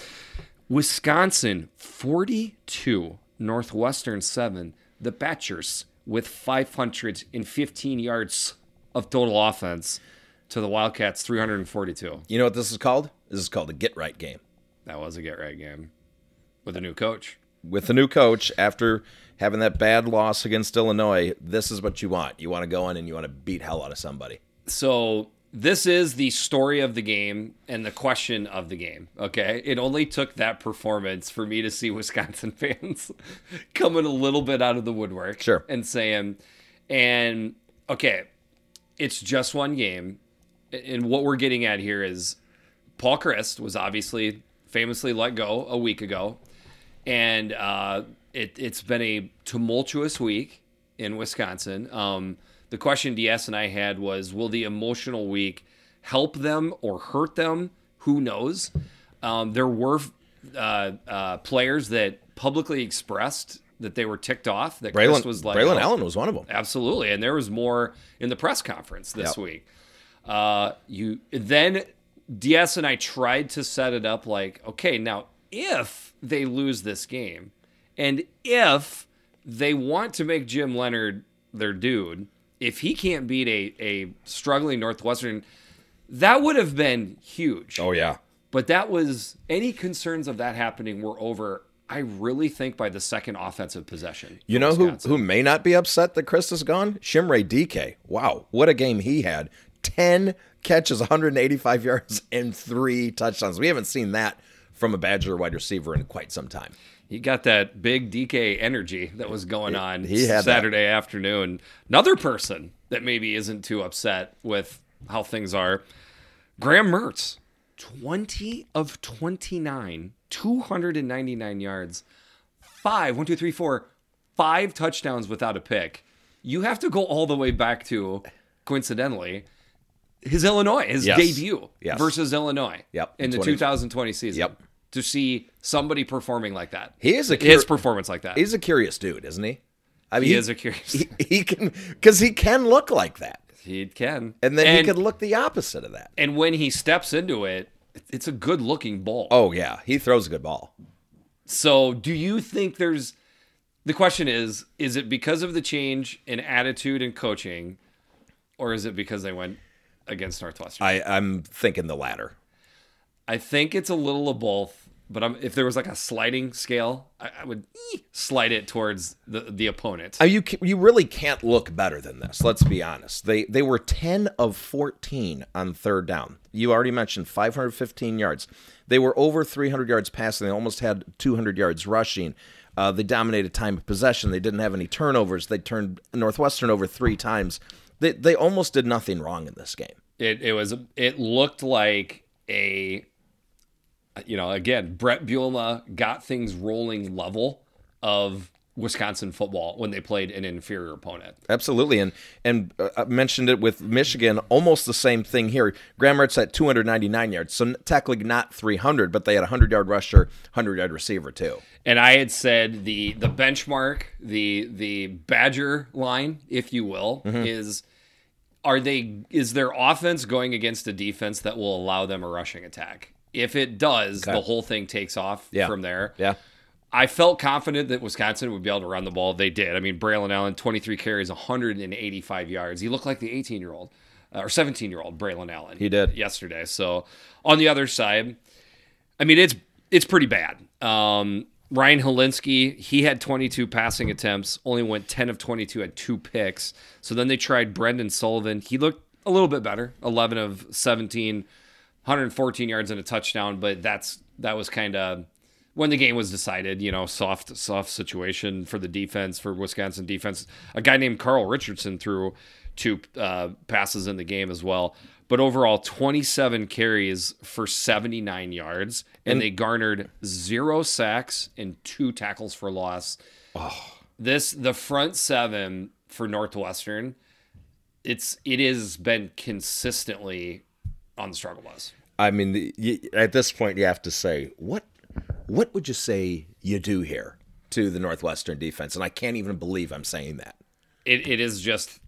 Wisconsin 42, Northwestern 7. The Badgers with 515 yards of total offense to the Wildcats 342. You know what this is called? This is called a get right game. That was a get right game with a new coach. With a new coach after having that bad loss against Illinois, this is what you want. You want to go in and you want to beat hell out of somebody. So this is the story of the game and the question of the game. Okay. It only took that performance for me to see [laughs] Wisconsin fans [laughs] coming a little bit out of the woodwork. Sure. And saying, and okay, it's just one game. And what we're getting at here is Paul Chryst was obviously famously let go a week ago. And uh, it, has been a tumultuous week in Wisconsin. Um, the question DS and I had was Will the emotional week help them or hurt them? Who knows? Um, there were uh, uh, players that publicly expressed that they were ticked off. That Braylon, Chris was like, Braylon oh, Allen was one of them. Absolutely, and there was more in the press conference this yep. week. Uh, you then DS and I tried to set it up like, okay, now if they lose this game, and if they want to make Jim Leonhard their dude, if he can't beat a, a struggling Northwestern, that would have been huge. Oh yeah. But that was any concerns of that happening were over. I really think by the second offensive possession. You know who who may not be upset that Chris is gone? Chimere Dike. Wow, what a game he had. 10 catches, 185 yards, and three touchdowns. We haven't seen that from a Badger wide receiver in quite some time. He got that big DK energy that was going on he had Saturday that. afternoon. Another person that maybe isn't too upset with how things are, Graham Mertz. 20 of 29, 299 yards, five, one, two, three, four, five touchdowns without a pick. You have to go all the way back to, coincidentally, his Illinois, his yes. debut yes. versus Illinois yep. in the 20. 2020 season. Yep. To see somebody performing like that. He is a cur- his performance like that. He's a curious dude, isn't he? I mean, he, he is a curious. He, he can because he can look like that. He can, and then and, he could look the opposite of that. And when he steps into it, it's a good looking ball. Oh yeah, he throws a good ball. So, do you think there's the question is is it because of the change in attitude and coaching or is it because they went against Northwestern. I, I'm thinking the latter. I think it's a little of both, but I'm, if there was like a sliding scale, I, I would slide it towards the the opponent. Uh, you you really can't look better than this. Let's be honest. They they were 10 of 14 on third down. You already mentioned 515 yards. They were over 300 yards passing. They almost had 200 yards rushing. Uh, they dominated time of possession. They didn't have any turnovers. They turned Northwestern over three times. They they almost did nothing wrong in this game. It it was it looked like a you know again Bret Bielema got things rolling level of Wisconsin football when they played an inferior opponent. Absolutely, and and uh, I mentioned it with Michigan, almost the same thing here. Graham Mertz at 299 yards, so technically not 300, but they had a 100 yard rusher, 100 yard receiver too. And I had said the the benchmark, the the Badger line, if you will, mm-hmm. is are they is their offense going against a defense that will allow them a rushing attack? If it does, okay. the whole thing takes off yeah. from there. Yeah. I felt confident that Wisconsin would be able to run the ball. They did. I mean, Braylon Allen, 23 carries, 185 yards. He looked like the 18 year old uh, or 17 year old Braylon Allen. He did yesterday. So on the other side, I mean, it's it's pretty bad. Um, Ryan Hilinski, he had 22 passing attempts, only went 10 of 22, had two picks. So then they tried Brendan Sullivan. He looked a little bit better, 11 of 17, 114 yards and a touchdown. But that's that was kind of when the game was decided. You know, soft soft situation for the defense for Wisconsin defense. A guy named Carl Richardson threw two uh, passes in the game as well but overall 27 carries for 79 yards and, and they garnered zero sacks and two tackles for loss oh. this the front seven for northwestern it's it has been consistently on the struggle bus i mean the, at this point you have to say what what would you say you do here to the northwestern defense and i can't even believe i'm saying that it, it is just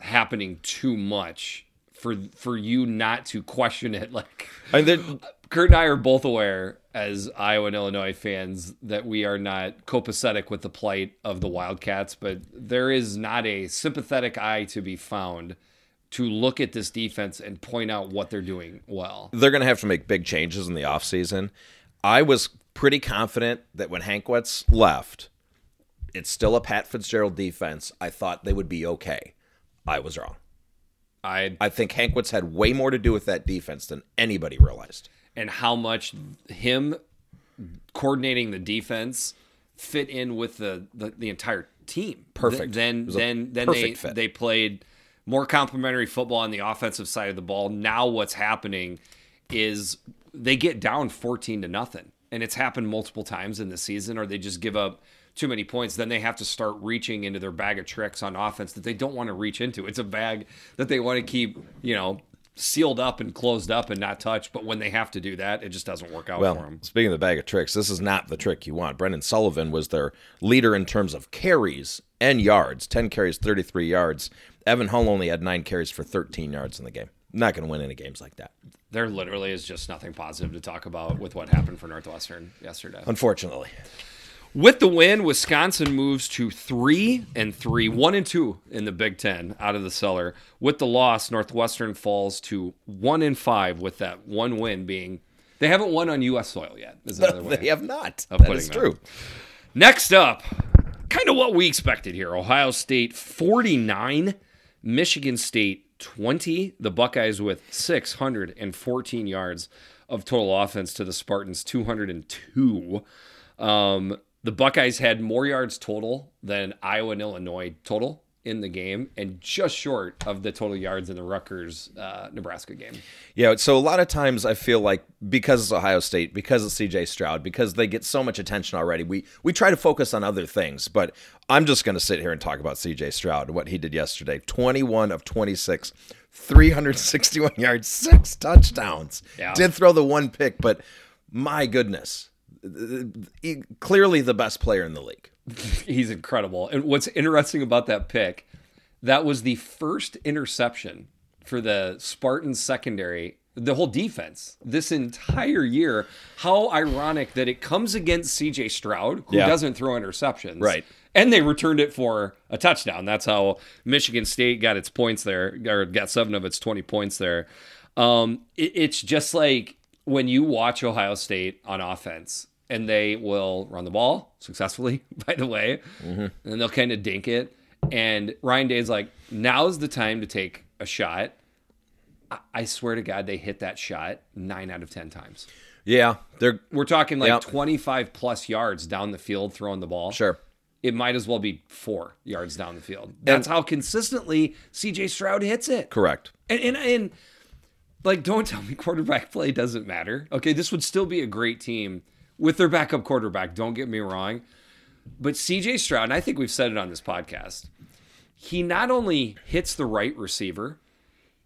happening too much for for you not to question it. [laughs] Like, I mean, Kurt and I are both aware as Iowa and Illinois fans that we are not copacetic with the plight of the Wildcats, but there is not a sympathetic eye to be found to look at this defense and point out what they're doing well. They're going to have to make big changes in the offseason. I was pretty confident that when Hankwitz left, it's still a Pat Fitzgerald defense. I thought they would be okay. I was wrong. I I think Hankwitz had way more to do with that defense than anybody realized. And how much him coordinating the defense fit in with the the, the entire team. Perfect. Then then then they fit. they played more complementary football on the offensive side of the ball. Now what's happening is they get down 14 to nothing. And it's happened multiple times in the season or they just give up too many points, then they have to start reaching into their bag of tricks on offense that they don't want to reach into. It's a bag that they want to keep, you know, sealed up and closed up and not touch. But when they have to do that, it just doesn't work out well, for them. Speaking of the bag of tricks, this is not the trick you want. Brendan Sullivan was their leader in terms of carries and yards 10 carries, 33 yards. Evan Hull only had nine carries for 13 yards in the game. Not going to win any games like that. There literally is just nothing positive to talk about with what happened for Northwestern yesterday. Unfortunately. With the win, Wisconsin moves to three and three, one and two in the Big Ten out of the cellar. With the loss, Northwestern falls to one and five with that one win being they haven't won on U.S. soil yet. Is another [laughs] way they have not. of That that. true. Next up, kind of what we expected here. Ohio State 49, Michigan State 20. The Buckeyes with 614 yards of total offense to the Spartans 202. Um, the Buckeyes had more yards total than Iowa and Illinois total in the game, and just short of the total yards in the Rutgers uh, Nebraska game. Yeah, so a lot of times I feel like because it's Ohio State, because it's CJ Stroud, because they get so much attention already, we we try to focus on other things. But I'm just going to sit here and talk about CJ Stroud, and what he did yesterday. 21 of 26, 361 yards, six touchdowns. Yeah. Did throw the one pick, but my goodness, he- clearly the best player in the league. [laughs] He's incredible. And what's interesting about that pick, that was the first interception for the Spartan secondary, the whole defense this entire year. How ironic that it comes against CJ Stroud, who Yeah. doesn't throw interceptions. Right. And they returned it for a touchdown. That's how Michigan State got its points there, or got seven of its 20 points there. Um, it- it's just like when you watch Ohio State on offense and they will run the ball successfully, [laughs] by the way, mm-hmm. and they'll kind of dink it. And Ryan Day's like, now's the time to take a shot. I- I swear to God, they hit that shot nine out of 10 times. Yeah, they're We're talking like Yep. 25 plus yards down the field throwing the ball sure. it might as well be four yards down the field. That's how consistently CJ Stroud hits it. Correct. And, and and like, don't tell me quarterback play doesn't matter. Okay, this would still be a great team with their backup quarterback. Don't get me wrong, but CJ Stroud, and I think we've said it on this podcast, he not only hits the right receiver,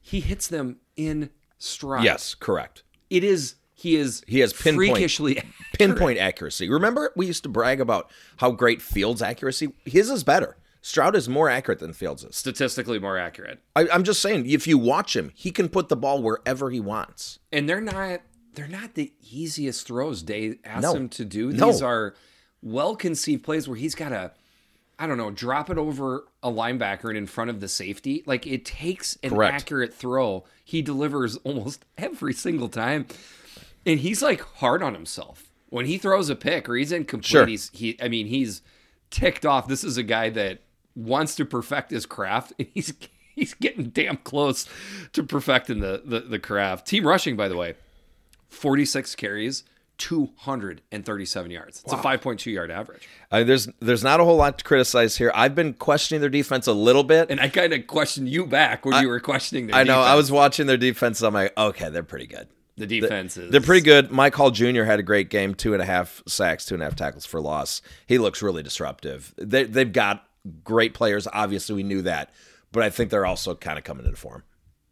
he hits them in stride. Yes, correct. it is. He is. He has pinpoint- freakishly [laughs] pinpoint accuracy. Remember, we used to brag about how great Fields' accuracy. His is better. Stroud is more accurate than Fields is. statistically more accurate. I, I'm just saying, if you watch him, he can put the ball wherever he wants. and they're not they're not the easiest throws Day asks No. him to do. No. These are well conceived plays where he's got to I don't know, drop it over a linebacker and in front of the safety. Like it takes an Correct. accurate throw. He delivers almost [laughs] every single time. And he's like hard on himself. When he throws a pick or he's incomplete, Sure. he's he I mean, he's ticked off. This is a guy that wants to perfect his craft and he's [laughs] he's getting damn close to perfecting the the, the craft. Team rushing, by the way, 46 carries, 237 yards. It's a 5.2 yard average. Uh, there's there's not a whole lot to criticize here. I've been questioning their defense a little bit. And I kind of questioned you back when you were questioning their I know. I was watching their defense. I'm like, okay, they're pretty good. the defense is They're pretty good. Mike Hall Jr. had a great game, two and a half sacks, two and a half tackles for loss. He looks really disruptive. They, they've got great players. Obviously, we knew that, but I think they're also kind of coming into form.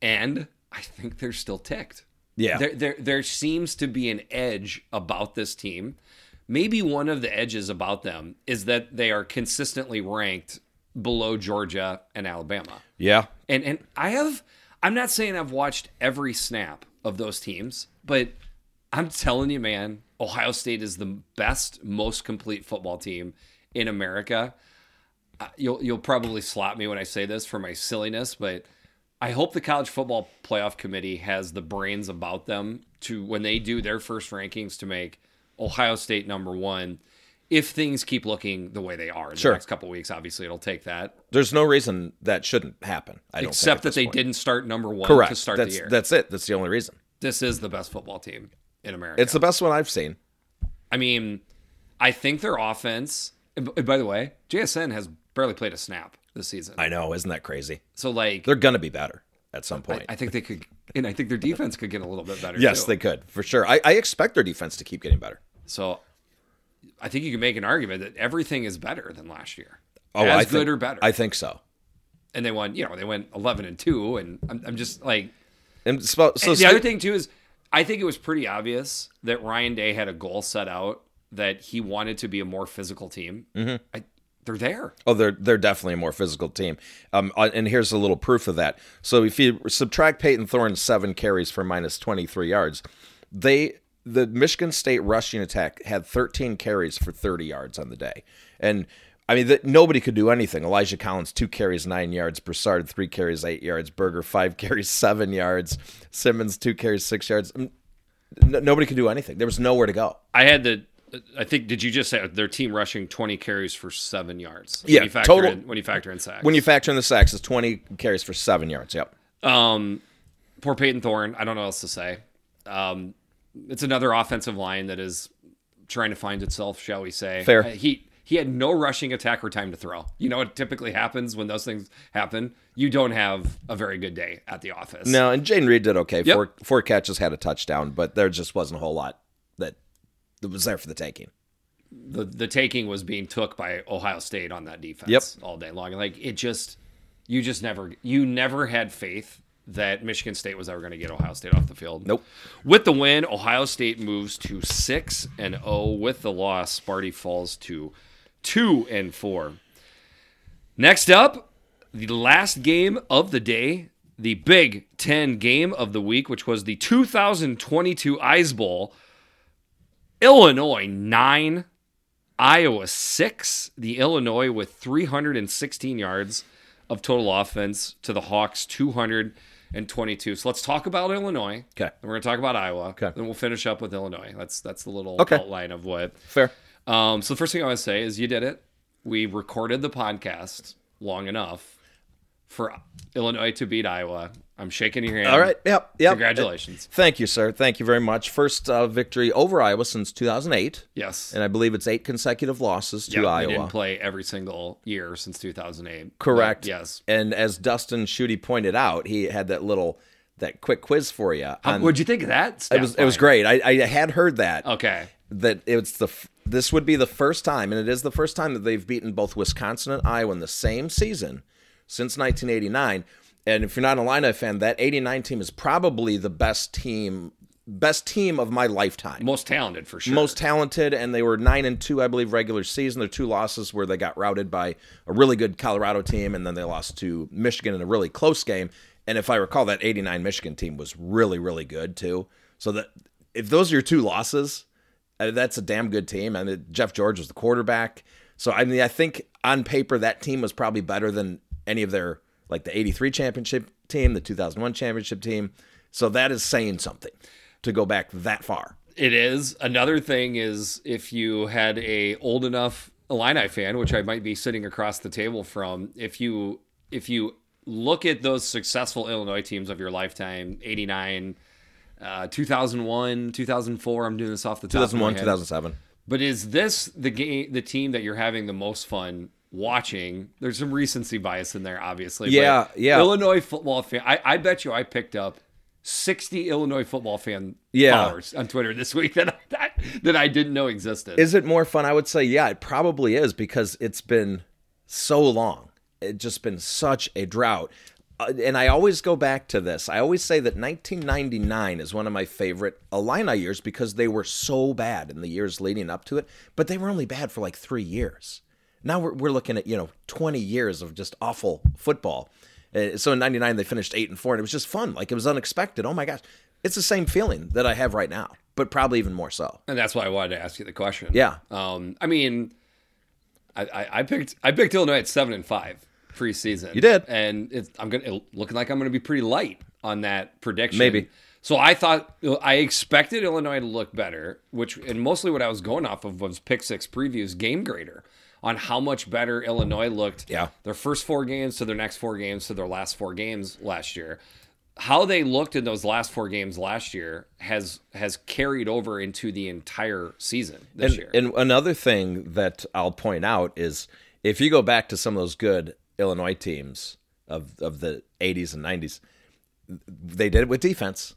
and I think they're still ticked. Yeah. There, there, there seems to be an edge about this team. Maybe one of the edges about them is that they are consistently ranked below Georgia and Alabama. Yeah, And and I have I'm not saying I've watched every snap of those teams, but I'm telling you, man, Ohio State is the best, most complete football team in America. Uh, You'll you'll probably slap me when I say this for my silliness, but I hope the college football playoff committee has the brains about them to when they do their first rankings to make Ohio State number one. If things keep looking the way they are in Sure. the next couple weeks, obviously it'll take that. there's no reason that shouldn't happen. I don't Except that they point. didn't start number one Correct. to start that's the year. that's it. That's the only reason. this is the best football team in America. It's the best one I've seen. I mean, I think their offense. By the way, JSN has barely played a snap this season. I know, isn't that crazy? so like, They're gonna be better at some I, point. I think they could, and I think their defense could get a little bit better. yes, too. they could for sure. I, I expect their defense to keep getting better. So, I think you can make an argument that everything is better than last year. Oh, as I good think, or better. I think so. and they won. You know, they went eleven and two, and I'm, I'm just like. And so, so And the other thing too is, I think it was pretty obvious that Ryan Day had a goal set out that he wanted to be a more physical team. Mm-hmm. I, they're there. Oh, they're they're definitely a more physical team. Um, and here's a little proof of that. So if you subtract Payton Thorne's seven carries for minus 23 yards, they the Michigan State rushing attack had 13 carries for 30 yards on the day, and I mean, nobody could do anything. Elijah Collins, two carries, nine yards. Broussard, three carries, eight yards. Berger, five [laughs] carries, seven yards. Simmons, two carries, six yards. N- nobody could do anything. There was nowhere to go. I had the. I think did you just say their team rushing twenty carries for seven yards? Yeah, when you factor total. In, when you factor in sacks. When you factor in the sacks, it's 20 carries for seven yards. Yep. Um, poor Payton Thorne. I don't know what else to say. Um, it's another offensive line that is trying to find itself, shall we say? Fair. Uh, he he had no rushing attack or time to throw. You know what typically happens when those things happen? You don't have a very good day at the office. No, and Jayden Reed did okay. Yep. Four four catches, had a touchdown, but there just wasn't a whole lot that was there for the taking. the the taking was being took by Ohio State on that defense Yep. all day long. Like it just you just never you never had faith that Michigan State was ever going to get Ohio State off the field. Nope. With the win, Ohio State moves to 6 and 0. With the loss, Sparty falls to 2 and 4. Next up, the last game of the day, the Big 10 game of the week, which was the 2022 Ice Bowl. Illinois 9, Iowa 6. The Illinois with 316 yards of total offense to the Hawks 222. So let's talk about Illinois. Okay. And we're going to talk about Iowa. Okay. Then we'll finish up with Illinois. That's that's the little Okay. outline of what. Fair. Um, so the first thing I want to say is you did it. We recorded the podcast long enough for Illinois to beat Iowa. I'm shaking your hand. All right. Yep. Yep. Congratulations. Thank you, sir. Thank you very much. First uh, victory over Iowa since 2008, Yes. and I believe it's eight consecutive losses to yeah, Iowa. They didn't play every single year since 2008. Correct. But yes. And as Dustin Schutte pointed out, he had that little that quick quiz for you. on- What'd you think of that? it was it was great. I, I had heard that Okay. that it's the this would be the first time, and it is the first time that they've beaten both Wisconsin and Iowa in the same season since 1989. And if you're not an Illini fan, that 89 team is probably the best team best team of my lifetime. Most talented for sure. most talented, and they were nine and two, I believe, regular season. Their two losses where they got routed by a really good Colorado team, and then they lost to Michigan in a really close game. And if I recall, that '89 Michigan team was really, really good too. So that if those are your two losses, uh, that's a damn good team. And Jeff George was the quarterback. So I mean, I think on paper that team was probably better than any of their like the '83 championship team, the 2001 championship team. So that is saying something to go back that far. It is. Another thing is if you had a old enough Illini fan, which I might be sitting across the table from, if you if you look at those successful Illinois teams of your lifetime, 89, uh, 2001, 2004, I'm doing this off the top of my 2001, head. 2007. But is this the game, the team that you're having the most fun watching? There's some recency bias in there, obviously. but Yeah, yeah. Illinois football fan. I, I bet you I picked up 60 Illinois football fan Yeah. followers on Twitter this week that I, that, that I didn't know existed. Is it more fun? I would say, yeah, it probably is because it's been so long. It's just been such a drought. Uh, and I always go back to this. I always say that 1999 is one of my favorite Illini years because they were so bad in the years leading up to it, but they were only bad for like three years. Now we're, we're looking at, you know, 20 years of just awful football. Uh, so in 99, they finished 8 and 4, and it was just fun. Like it was unexpected. Oh my gosh. It's the same feeling that I have right now, but probably even more so. and that's why I wanted to ask you the question. Yeah. Um, I mean, I, I, I picked I picked Illinois at seven and five preseason. You did. and it's, I'm gonna it looking like I'm gonna be pretty light on that prediction. Maybe. So I thought I expected Illinois to look better, which and mostly what I was going off of was Pick Six previews game grader on how much better Illinois looked. Yeah. Their first four games to their next four games to their last four games last year. How they looked in those last four games last year has has carried over into the entire season this and, year. and another thing that I'll point out is if you go back to some of those good Illinois teams of of the 80s and 90s, they did it with defense.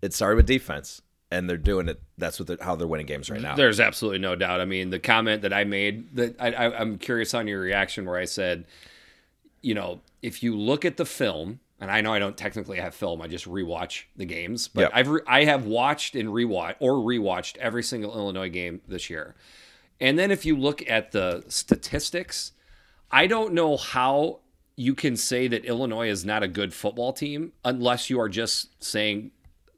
It started with defense, and they're doing it. That's what they're, how they're winning games right now. There's absolutely no doubt. I mean, the comment that I made that I, I, I'm curious on your reaction, where I said, you know, if you look at the film, and I know I don't technically have film, I just rewatch the games, but Yep. I've re- I have watched and rewatched or rewatched every single Illinois game this year, and then if you look at the statistics, I don't know how you can say that Illinois is not a good football team unless you are just saying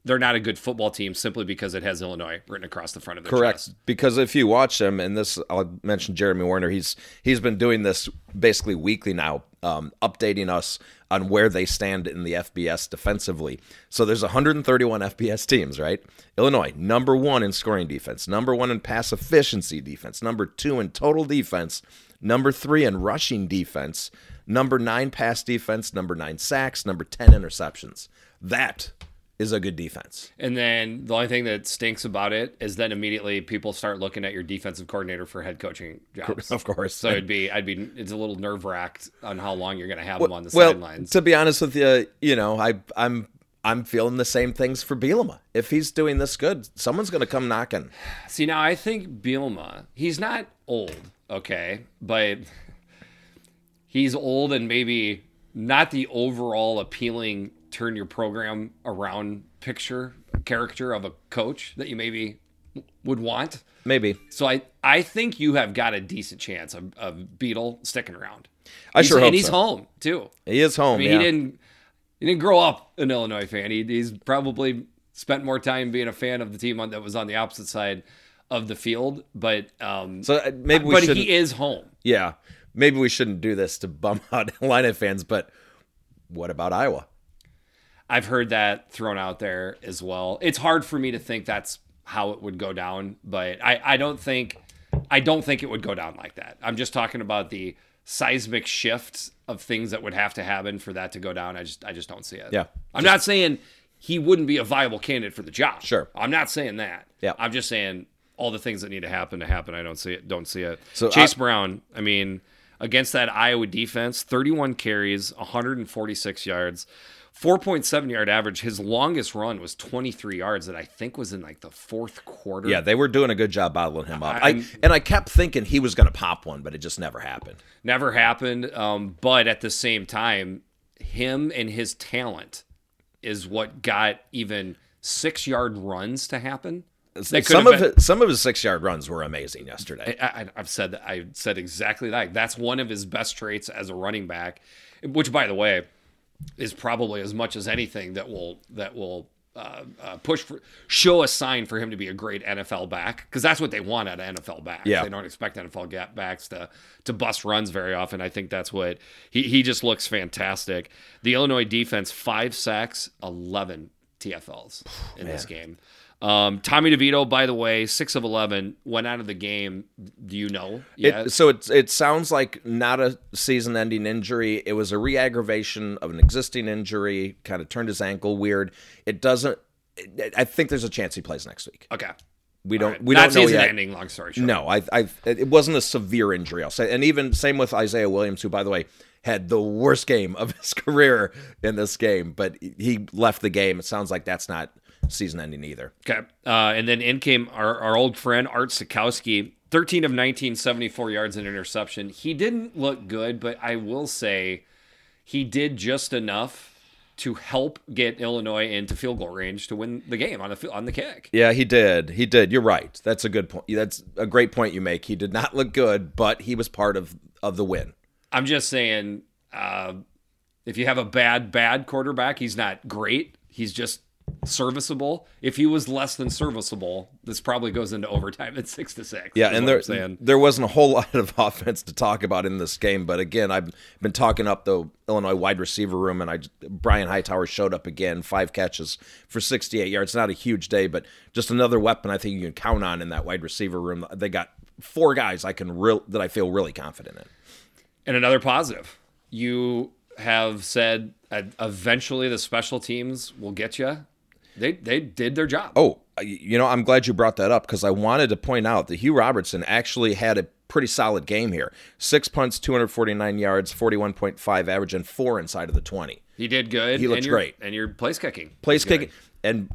they're not a good football team simply because it has Illinois written across the front of their Correct. chest. Because if you watch them, and this I'll mention Jeremy Werner, he's he's been doing this basically weekly now, um, updating us on where they stand in the FBS defensively. So there's 131 FBS teams, right? Illinois, number one in scoring defense, number one in pass efficiency defense, number two in total defense, number three in rushing defense, number nine pass defense, number nine sacks, number 10 interceptions. That is a good defense. And then the only thing that stinks about it is then immediately people start looking at your defensive coordinator for head coaching jobs. [laughs] Of course. So it'd be, I'd be, it's a little nerve wracked on how long you're going to have them on the well, sidelines. to be honest with you, you know, I I'm I'm feeling the same things for Bielema. If he's doing this good, someone's going to come knocking. See, now I think Bielema, he's not old, okay, but he's old and maybe not the overall appealing turn your program around picture character of a coach that you maybe would want. Maybe. So I, I think you have got a decent chance of, of Beetle sticking around. I He's- sure hope and he's so. home too. He is home. I mean, yeah. he didn't he didn't grow up an Illinois fan. He, he's probably spent more time being a fan of the team on, that was on the opposite side of the field. But um, So uh, maybe we but he is home. yeah. Maybe we shouldn't do this to bum [laughs] out Illini fans. But what about Iowa? I've heard that thrown out there as well. It's hard for me to think that's how it would go down, but I, I don't think I don't think it would go down like that. I'm just talking about the seismic shifts of things that would have to happen for that to go down. I just I just don't see it. Yeah. I'm not saying he wouldn't be a viable candidate for the job. Sure. I'm not saying that. Yeah. I'm just saying all the things that need to happen to happen. I don't see it. Don't see it. So Chase I- Brown. I mean, against that Iowa defense, 31 carries, 146 yards. 4.7 yard average. His longest run was 23 yards that I think was in like the fourth quarter. Yeah, they were doing a good job bottling him up. I, and I kept thinking he was going to pop one, but it just never happened. Never happened. Um, but at the same time, him and his talent is what got even six yard runs to happen. Some of been- his, some of his six yard runs were amazing yesterday. I, I, I've said that. I said exactly that. That's one of his best traits as a running back, which, by the way, is probably as much as anything that will that will uh, uh, push for show a sign for him to be a great NFL back because that's what they want out of NFL backs. Yeah. they don't expect NFL gap backs to to bust runs very often. I think that's what he he just looks fantastic. The Illinois defense five sacks, eleven TFLs in this game. Um, Tommy DeVito, by the way, six of eleven, went out of the game. Do you know? Yeah, It, so it it sounds like not a season-ending injury. It was a re-aggravation of an existing injury. Kind of turned his ankle weird. It doesn't. it- I think there's a chance he plays next week. okay. We don't. Right. We Not don't know season yet. ending. Long story short. No, I, I, it wasn't a severe injury. I'll say, and even same with Isaiah Williams, who, by the way, had the worst game of his [laughs] career in this game, but he left the game. It sounds like that's not season-ending either. Okay. Uh, and then in came our, our old friend Art Sitkowski, 13 of 19, 74 yards and interception. He didn't look good, but I will say he did just enough to help get Illinois into field goal range to win the game on the on the kick. Yeah, he did. He did. You're right. That's a good point. That's a great point you make. He did not look good, but he was part of of the win. I'm just saying, uh, if you have a bad bad quarterback, he's not great. He's just serviceable. If he was less than serviceable, this probably goes into overtime at six to six. Yeah, and there there wasn't a whole [laughs] lot of offense to talk about in this game, but again, I've been talking up the Illinois wide receiver room, and I Brian Hightower showed up again, five catches for 68 yards. Not a huge day, but just another weapon I think you can count on in that wide receiver room. They got four guys I can real that I feel really confident in. And another positive, you have said uh, eventually the special teams will get you. They they did their job. Oh, you know, I'm glad you brought that up because I wanted to point out that Hugh Robertson actually had a pretty solid game here. Six punts, 249 yards, 41.5 average, and four inside of the 20. he did good. He looked great. and you're- great. and your place kicking. Place kicking and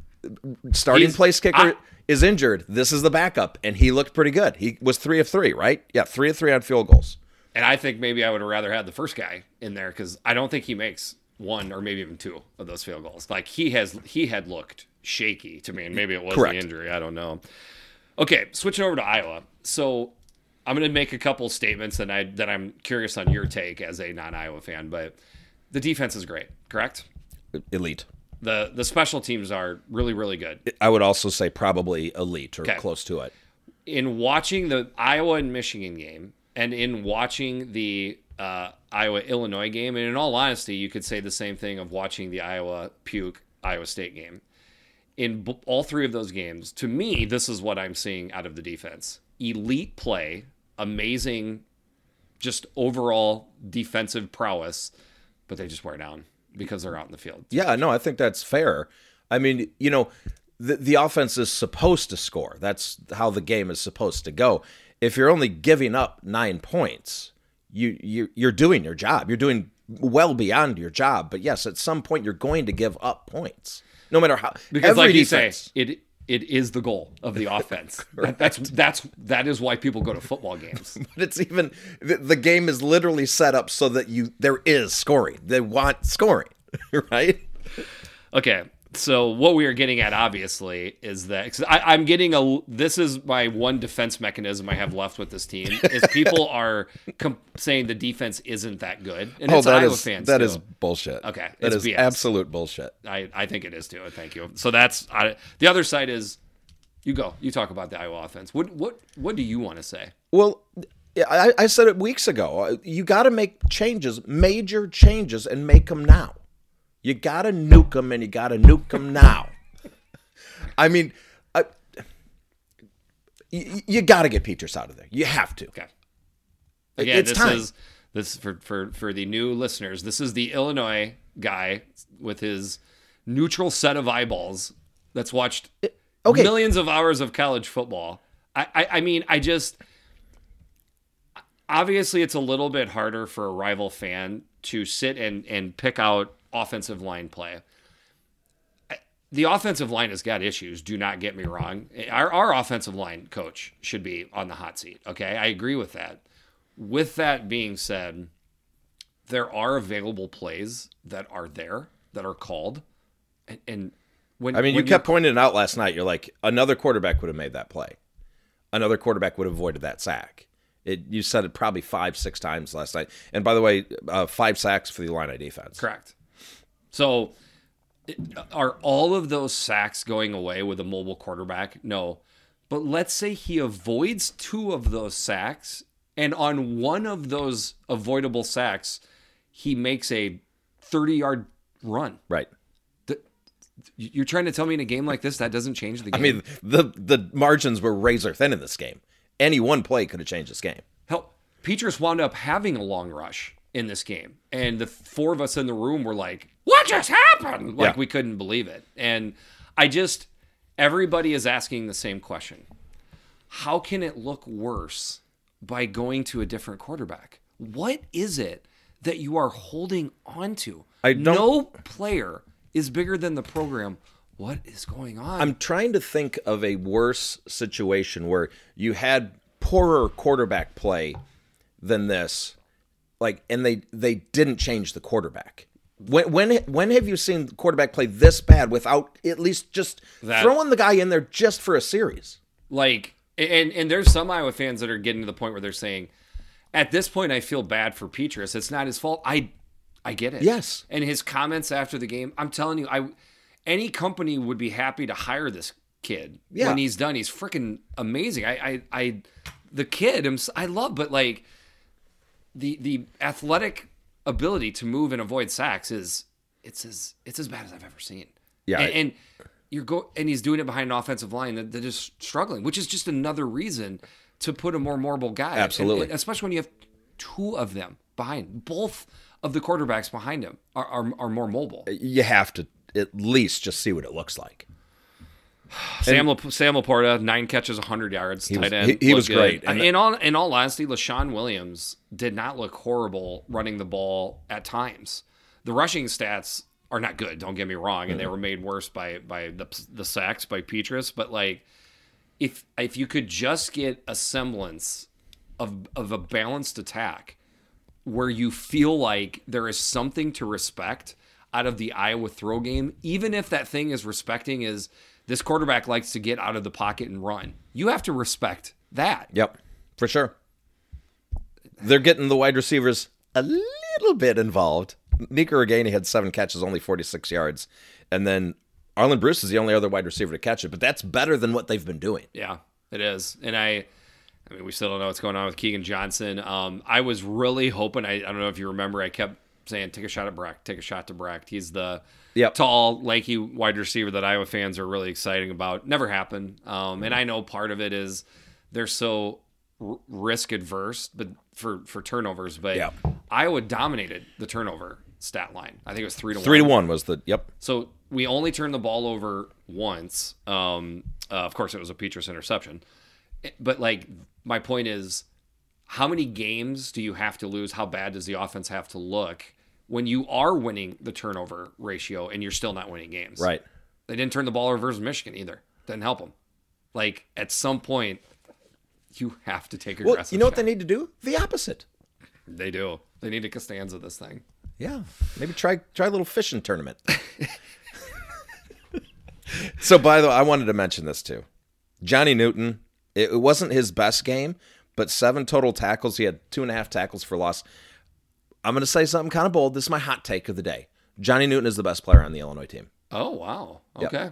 starting He's- place kicker I- is injured. This is the backup, and he looked pretty good. He was three of three, right? Yeah, three of three on field goals. And I think maybe I would have rather had the first guy in there because I don't think he makes one or maybe even two of those field goals. Like he has, he had looked shaky to me, and maybe it was Correct. the injury. I don't know. Okay, switching over to Iowa. So I'm going to make a couple statements, and I that I'm curious on your take as a non-Iowa fan. But the defense is great, correct? Elite. The the special teams are really really good. I would also say probably elite or okay. close to it. In watching the Iowa and Michigan game, and in watching the uh, Iowa Illinois game, and in all honesty, you could say the same thing of watching the Iowa Puke Iowa State game. In b- all three of those games, to me, this is what I'm seeing out of the defense: elite play, amazing, just overall defensive prowess, but they just wear down because they're out in the field. Yeah, no, I think that's fair. I mean, you know, the the offense is supposed to score. That's how the game is supposed to go. If you're only giving up nine points, you you you're doing your job. You're doing well beyond your job. But yes, at some point you're going to give up points, no matter how. Because, like you say, it it is the goal of the [laughs] offense. that's that's that is why people go to football games. [laughs] but it's even the, the, game is literally set up so that you there is scoring. They want scoring, [laughs] right? Okay, so what we are getting at obviously is that I, am getting a this is my one defense mechanism I have left with this team is people [laughs] are comp- saying the defense isn't that good. And oh, it's that Iowa is, fans that too. is bullshit. Okay that is BS. absolute bullshit. I, I think it is too. Thank you. So that's I, the other side is you go. You talk about the Iowa offense. What what what do you want to say? Well I, I said it weeks ago. Uh, you got to make changes major changes and make them now you gotta nuke them, and you gotta nuke them now. I mean, uh, I, you, you got to get Petras out of there. You have to. Okay. Again, it's this time. is this for for for the new listeners. This is the Illinois guy with his neutral set of eyeballs that's watched okay. millions of hours of college football. I, I, I mean, I just obviously it's a little bit harder for a rival fan to sit and and pick out offensive line play. The offensive line has got issues. Do not get me wrong. Our, our offensive line coach should be on the hot seat. Okay. I agree with that. With that being said, there are available plays that are there that are called. And, and when I mean, when you kept pointing it out last night. You're like, another quarterback would have made that play. Another quarterback would have avoided that sack. It, you said it probably five, six times last night. And by the way, uh, five sacks for the Illini defense. Correct. So, are all of those sacks going away with a mobile quarterback? No. But let's say he avoids two of those sacks, and on one of those avoidable sacks, he makes a 30 yard run. Right. you're trying to tell me in a game like this that doesn't change the game? I mean, the the margins were razor thin in this game. Any one play could have changed this game. Hell, Petras wound up having a long rush in this game, and the four of us in the room were like, what just happened? Like yeah. we couldn't believe it. And I just everybody is asking the same question. How can it look worse by going to a different quarterback? What is it that you are holding on to? I don't, no player is bigger than the program. What is going on? I'm trying to think of a worse situation where you had poorer quarterback play than this like and they they didn't change the quarterback when when when have you seen quarterback play this bad without at least just that, throwing the guy in there just for a series? Like, and and there's some Iowa fans that are getting to the point where they're saying, at this point, I feel bad for Petras. It's not his fault. I I get it. Yes. And his comments after the game, I'm telling you, I any company would be happy to hire this kid yeah. when he's done. He's freaking amazing. I I I the kid I'm, I love, but like the the athletic ability to move and avoid sacks is it's as it's as bad as I've ever seen. Yeah, and, and you're go and he's doing it behind an offensive line that, that is struggling, which is just another reason to put a more mobile guy. Absolutely, and, and especially when you have two of them behind both of the quarterbacks behind him are, are, are more mobile. You have to at least just see what it looks like. [sighs] Sam, La- Sam LaPorta, nine catches, 100 yards, he tight end. He, he was good. great. And in all in all honesty, Leshon Williams did not look horrible running the ball at times. The rushing stats are not good. Don't get me wrong, and mm-hmm. they were made worse by by the the sacks by Petras. But like, if if you could just get a semblance of of a balanced attack, where you feel like there is something to respect out of the Iowa throw game, even if that thing is respecting is this quarterback likes to get out of the pocket and run. You have to respect that. Yep, for sure. They're getting the wide receivers a little bit involved. Nico Ragaini had seven catches, only 46 yards. And then Arland Bruce is the only other wide receiver to catch it, but that's better than what they've been doing. Yeah, it is. And I, I mean, we still don't know what's going on with Keagan Johnson. Um, I was really hoping, I, I don't know if you remember, I kept saying, take a shot at Brecht, take a shot to Brecht. He's the Yep. tall, lanky wide receiver that Iowa fans are really exciting about. Never happened. Um, and I know part of it is they're so r- risk adverse, but for for turnovers. But Yeah. Iowa dominated the turnover stat line. I think it was three to Three to one. one was the, yep. So we only turned the ball over once. Um, uh, of course, it was a Petras interception. But like, my point is, how many games do you have to lose? How bad does the offense have to look when you are winning the turnover ratio and you're still not winning games? Right. They didn't turn the ball over versus Michigan either. Didn't help them. Like at some point, you have to take Well, aggressive. you know what they need to do? The opposite. They do. They need a Costanza this thing. Yeah, maybe try try a little fishing tournament. [laughs] so, by the way, I wanted to mention this too. Johnny Newton. It, it wasn't his best game, but seven total tackles. He had two and a half tackles for loss. I'm going to say something kind of bold. This is my hot take of the day. Johnny Newton is the best player on the Illinois team. Oh wow. Okay.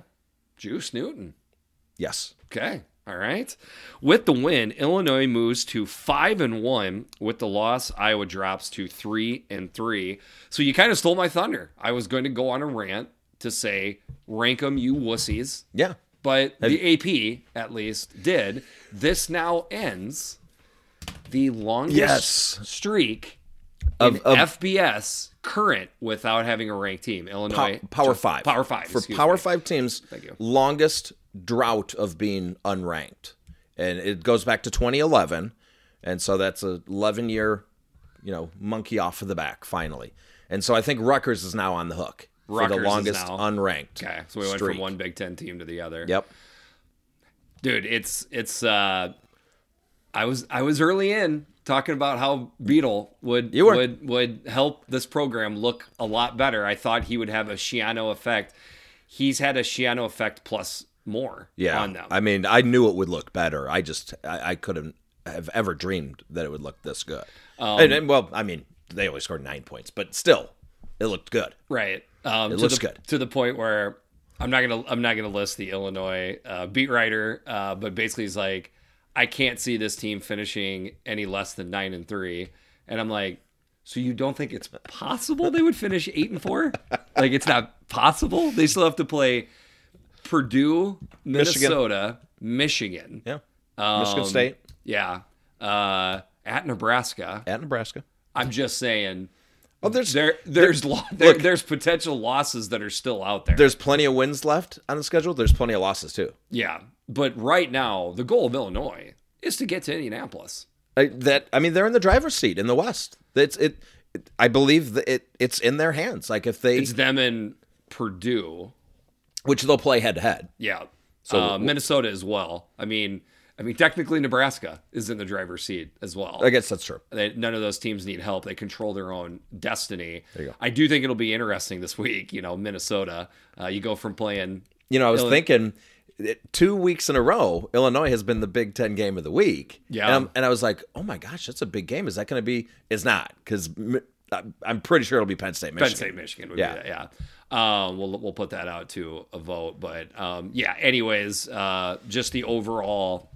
Juice Newton. Yes. Okay. All right. With the win, Illinois moves to five and one. With the loss, Iowa drops to three and three. So you kind of stole my thunder. I was going to go on a rant to say, rank them, you wussies. Yeah. But the AP, at least, did. This now ends the longest Yes. streak Of- of- FBS current without having a ranked team. Illinois power just- five. Power five for Power me. five teams. Thank you. Longest drought of being unranked, and it goes back to 2011, and so that's a 11 year, you know, monkey off of the back finally. And so I think Rutgers is now on the hook for Rutgers the longest now- unranked. Okay, so we went streak. from one Big Ten team to the other. Yep. dude it's it's uh i was i was early in talking about how beetle would would would help this program look a lot better i thought he would have a Schiano effect he's had a Schiano effect plus more Yeah. on them I mean, I knew it would look better. I just I, I couldn't have ever dreamed that it would look this good. Um, and, and, well, I mean, they only scored nine points, but still, it looked good. right um It to looks the, good. to the point where i'm not gonna i'm not gonna list the illinois uh, beat writer uh, but basically he's like i can't see this team finishing any less than nine and three and i'm like so you don't think it's possible they would finish eight and four? Like it's not possible. They still have to play Purdue, Minnesota, Michigan. Yeah. Um, Michigan State Yeah. Uh, at Nebraska. at Nebraska. I'm just saying Oh, there's there there's lo- there, there's potential losses that are still out there. there's plenty of wins left on the schedule. There's plenty of losses too. Yeah. But right now, the goal of Illinois is to get to Indianapolis. I, that I mean, they're in the driver's seat in the West. It's it. it I believe that it it's in their hands. Like if they, It's them and Purdue. which they'll play head to head. Yeah. So uh, Minnesota as well. I mean, I mean, technically Nebraska is in the driver's seat as well. I guess that's true. They, none of those teams need help. They control their own destiny. There you go. I do think it'll be interesting this week. You know, Minnesota. Uh, you go from playing. You know, I was Illi- thinking two weeks in a row, Illinois has been the Big Ten game of the week. Yeah. and, and I was like, oh my gosh, that's a big game. Is that going to be? It's not because I'm pretty sure it'll be Penn State, Michigan. Penn State, Michigan would Yeah. yeah. Um, we'll we'll put that out to a vote, but um, yeah. Anyways, uh, just the overall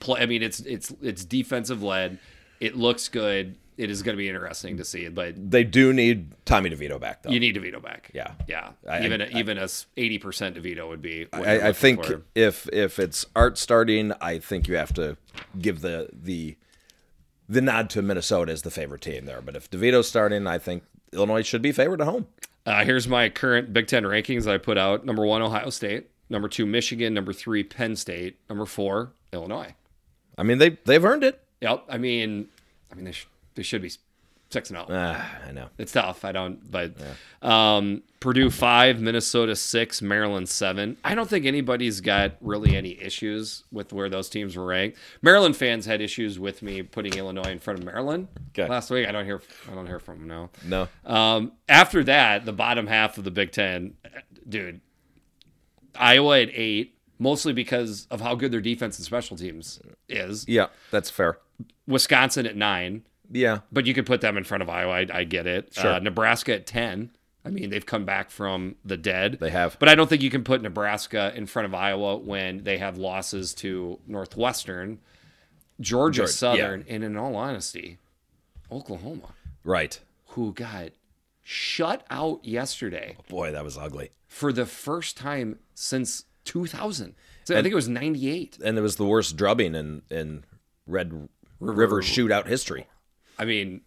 play. I mean, it's it's it's defensive led. It looks good. It is going to be interesting to see, it. but They do need Tommy DeVito back though. you need DeVito back. Yeah. yeah. I- even I- even a eighty percent DeVito would be. I, I think for. if if it's Art starting, I think you have to give the the the nod to Minnesota as the favorite team there. But if DeVito's starting, I think Illinois should be favored at home. Uh, here's my current Big Ten rankings that I put out. Number one, Ohio State. Number two, Michigan. Number three, Penn State. Number four, Illinois. I mean, they they've earned it. Yep. I mean, I mean they sh- they should be six and zero. Ah, I know. It's tough. I don't, but um, Purdue five, Minnesota six, Maryland seven. I don't think anybody's got really any issues with where those teams were ranked. Maryland fans had issues with me putting Illinois in front of Maryland Okay. last week. I don't hear. I don't hear from them now. No. Um, after that, the bottom half of the Big Ten, dude, Iowa at eight, mostly because of how good their defense and special teams is. Yeah, that's fair. Wisconsin at nine, Yeah. But you could put them in front of Iowa. I, I get it. Sure. Uh, Nebraska at 10. I mean, they've come back from the dead. They have. But I don't think you can put Nebraska in front of Iowa when they have losses to Northwestern, Georgia Southern, and in all honesty, Oklahoma, Right. who got shut out yesterday Boy, that was ugly. for the first time since 2000. So I think it was 98. And it was the worst drubbing in in Red River, shootout history. I mean,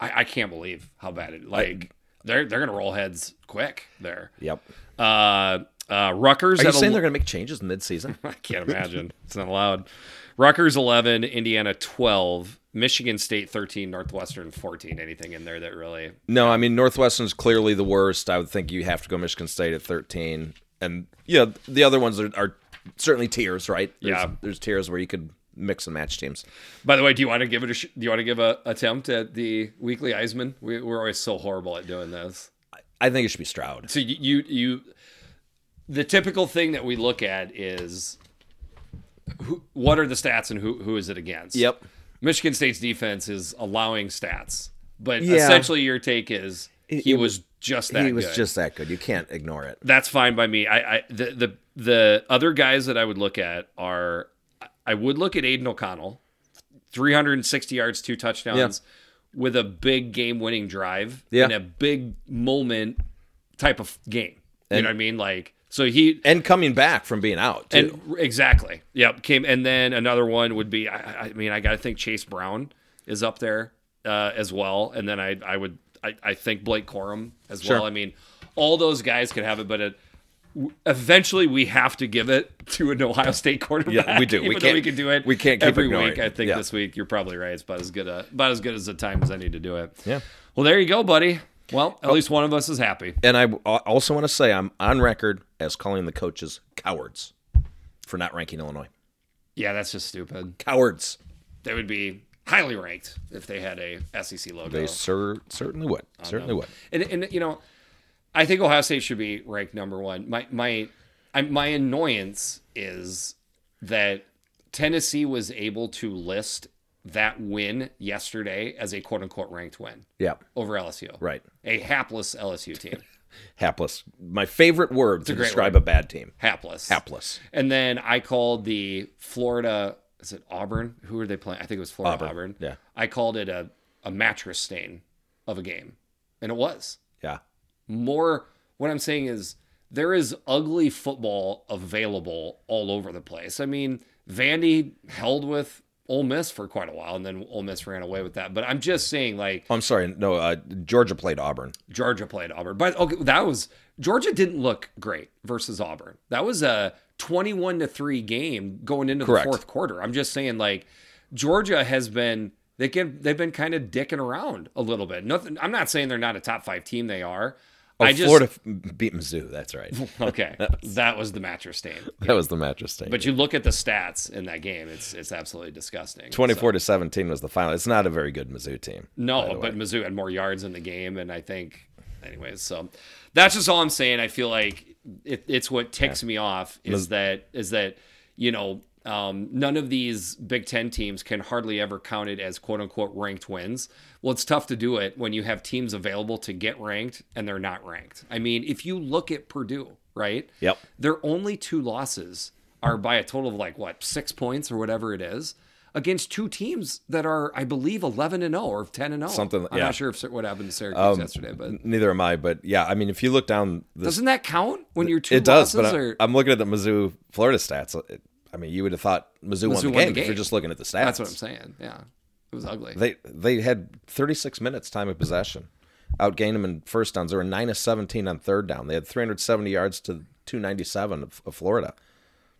I, I can't believe how bad it like they're they're gonna roll heads quick there. Yep. Uh, uh, Rutgers. Are you saying they're going to make changes mid-season? [laughs] I can't imagine. it's not allowed. Rutgers 11, Indiana 12, Michigan State 13, Northwestern 14. Anything in there that really. no, I mean Northwestern's clearly the worst. I would think you have to go Michigan State at 13, and yeah, the other ones are, are certainly tiers, right? There's, Yeah. there's tiers where you could mix and match teams. By the way, do you want to give it a sh- do you want to give a attempt at the weekly Heisman? We, we're always so horrible at doing this. I think it should be Stroud. So you, you you the typical thing that we look at is who, what are the stats and who who is it against? Yep. Michigan State's defense is allowing stats, but Yeah. essentially your take is he was just that he was good. just that good. You can't ignore it. That's fine by me. I, I the the the other guys that I would look at are I would look at Aidan O'Connell, 360 yards, two touchdowns, with a big game winning drive Yeah. in a big moment type of game. You know what I mean? Like so he And coming back from being out. Too. and exactly. Yep. Came and then another one would be. I, I mean, I got to think Chase Brown is up there uh, as well, and then I I would I, I think Blake Corum as Sure. well. I mean, all those guys could have it, but it, eventually we have to give it to an Ohio State quarterback. Yeah, we do. [laughs] We can't- we can do it. we can't keep every week. I think Yeah. this week you're probably right. It's about as good a, about as good as the time as I need to do it. Yeah. Well, there you go, buddy. Well, Oh. at least one of us is happy. And I I also want to say I'm on record as calling the coaches cowards for not ranking Illinois. Yeah, that's just stupid. Cowards. They would be highly ranked if they had a SEC logo. They cer- certainly would. Certainly would. And, and you know, I think Ohio State should be ranked number one. My my my annoyance is that Tennessee was able to list that win yesterday as a quote unquote ranked win Yeah. over LSU. Right. A hapless LSU team. [laughs] Hapless. My favorite word to great describe word. a bad team. Hapless. Hapless. And then I called the Florida. Is it Auburn? Who are they playing? I think it was Florida Auburn. Auburn, yeah. I called it a, a mattress stain of a game, and it was. Yeah. More what I'm saying is there is ugly football available all over the place. I mean, Vandy held with Ole Miss for quite a while, and then Ole Miss ran away with that. But I'm just saying, like I'm sorry. No, uh, Georgia played Auburn. Georgia played Auburn, but okay, that was Georgia didn't look great versus Auburn. That was a 21 to three game going into Correct. the fourth quarter. I'm just saying, like Georgia has been they can they've been kind of dicking around a little bit. Nothing. I'm not saying they're not a top five team. They are. Oh, I just Florida beat Mizzou. That's right. [laughs] Okay, [laughs] that was the mattress stain. that was the mattress thing. But you look at the stats in that game; it's it's absolutely disgusting. 24 to 17 was the final. It's not a very good Mizzou team. No, but Mizzou had more yards in the game, and I think, anyways. So that's just all I'm saying. I feel like it, it's what ticks me off is that is that you know um, none of these Big Ten teams can hardly ever count it as quote unquote ranked wins. Well, it's tough to do it when you have teams available to get ranked and they're not ranked. I mean, if you look at Purdue, right? Yep. Their only two losses are by a total of like what six points or whatever it is against two teams that are, I believe, eleven and zero or ten and zero. Something- I'm yeah. not sure if what happened to Syracuse yesterday, but Neither am I, but yeah, I mean, if you look down the doesn't that count when you're two It does, but I, I'm looking at the Mizzou Florida stats. It- I mean, you would have thought Mizzou, won, the, won the game if you're just looking at the stats. that's what I'm saying. Yeah, it was ugly. They they had 36 minutes time of possession, outgained them in first downs. They were nine of 17 on third down. They had 370 yards to 297 of, of Florida.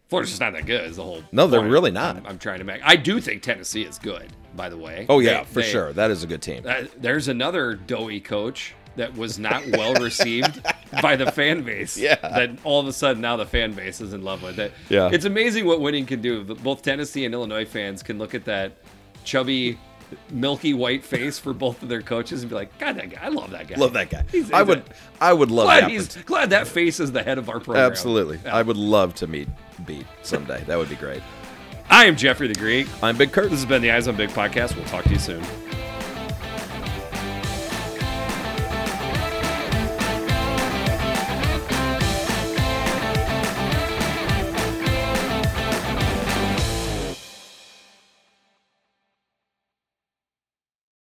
Florida's just not that good. Is the whole No, they're really not. I'm, I'm trying to make. I do think Tennessee is good. By the way. Oh yeah, They- for they- sure. That is a good team. Uh, there's another doughy coach that was not well received [laughs] by the fan base. Yeah. That all of a sudden now the fan base is in love with it. Yeah. It's amazing what winning can do. Both Tennessee and Illinois fans can look at that chubby, milky white face for both of their coaches and be like, God, that guy, I love that guy. Love that guy. He's- I he's would a- I would love Glad that. he's glad that face is the head of our program. Absolutely. Yeah. I would love to meet Beat someday. That would be great. I am Jeffrey the Greek. I'm Big Kurt. This has been the Eyes on Big podcast. We'll talk to you soon.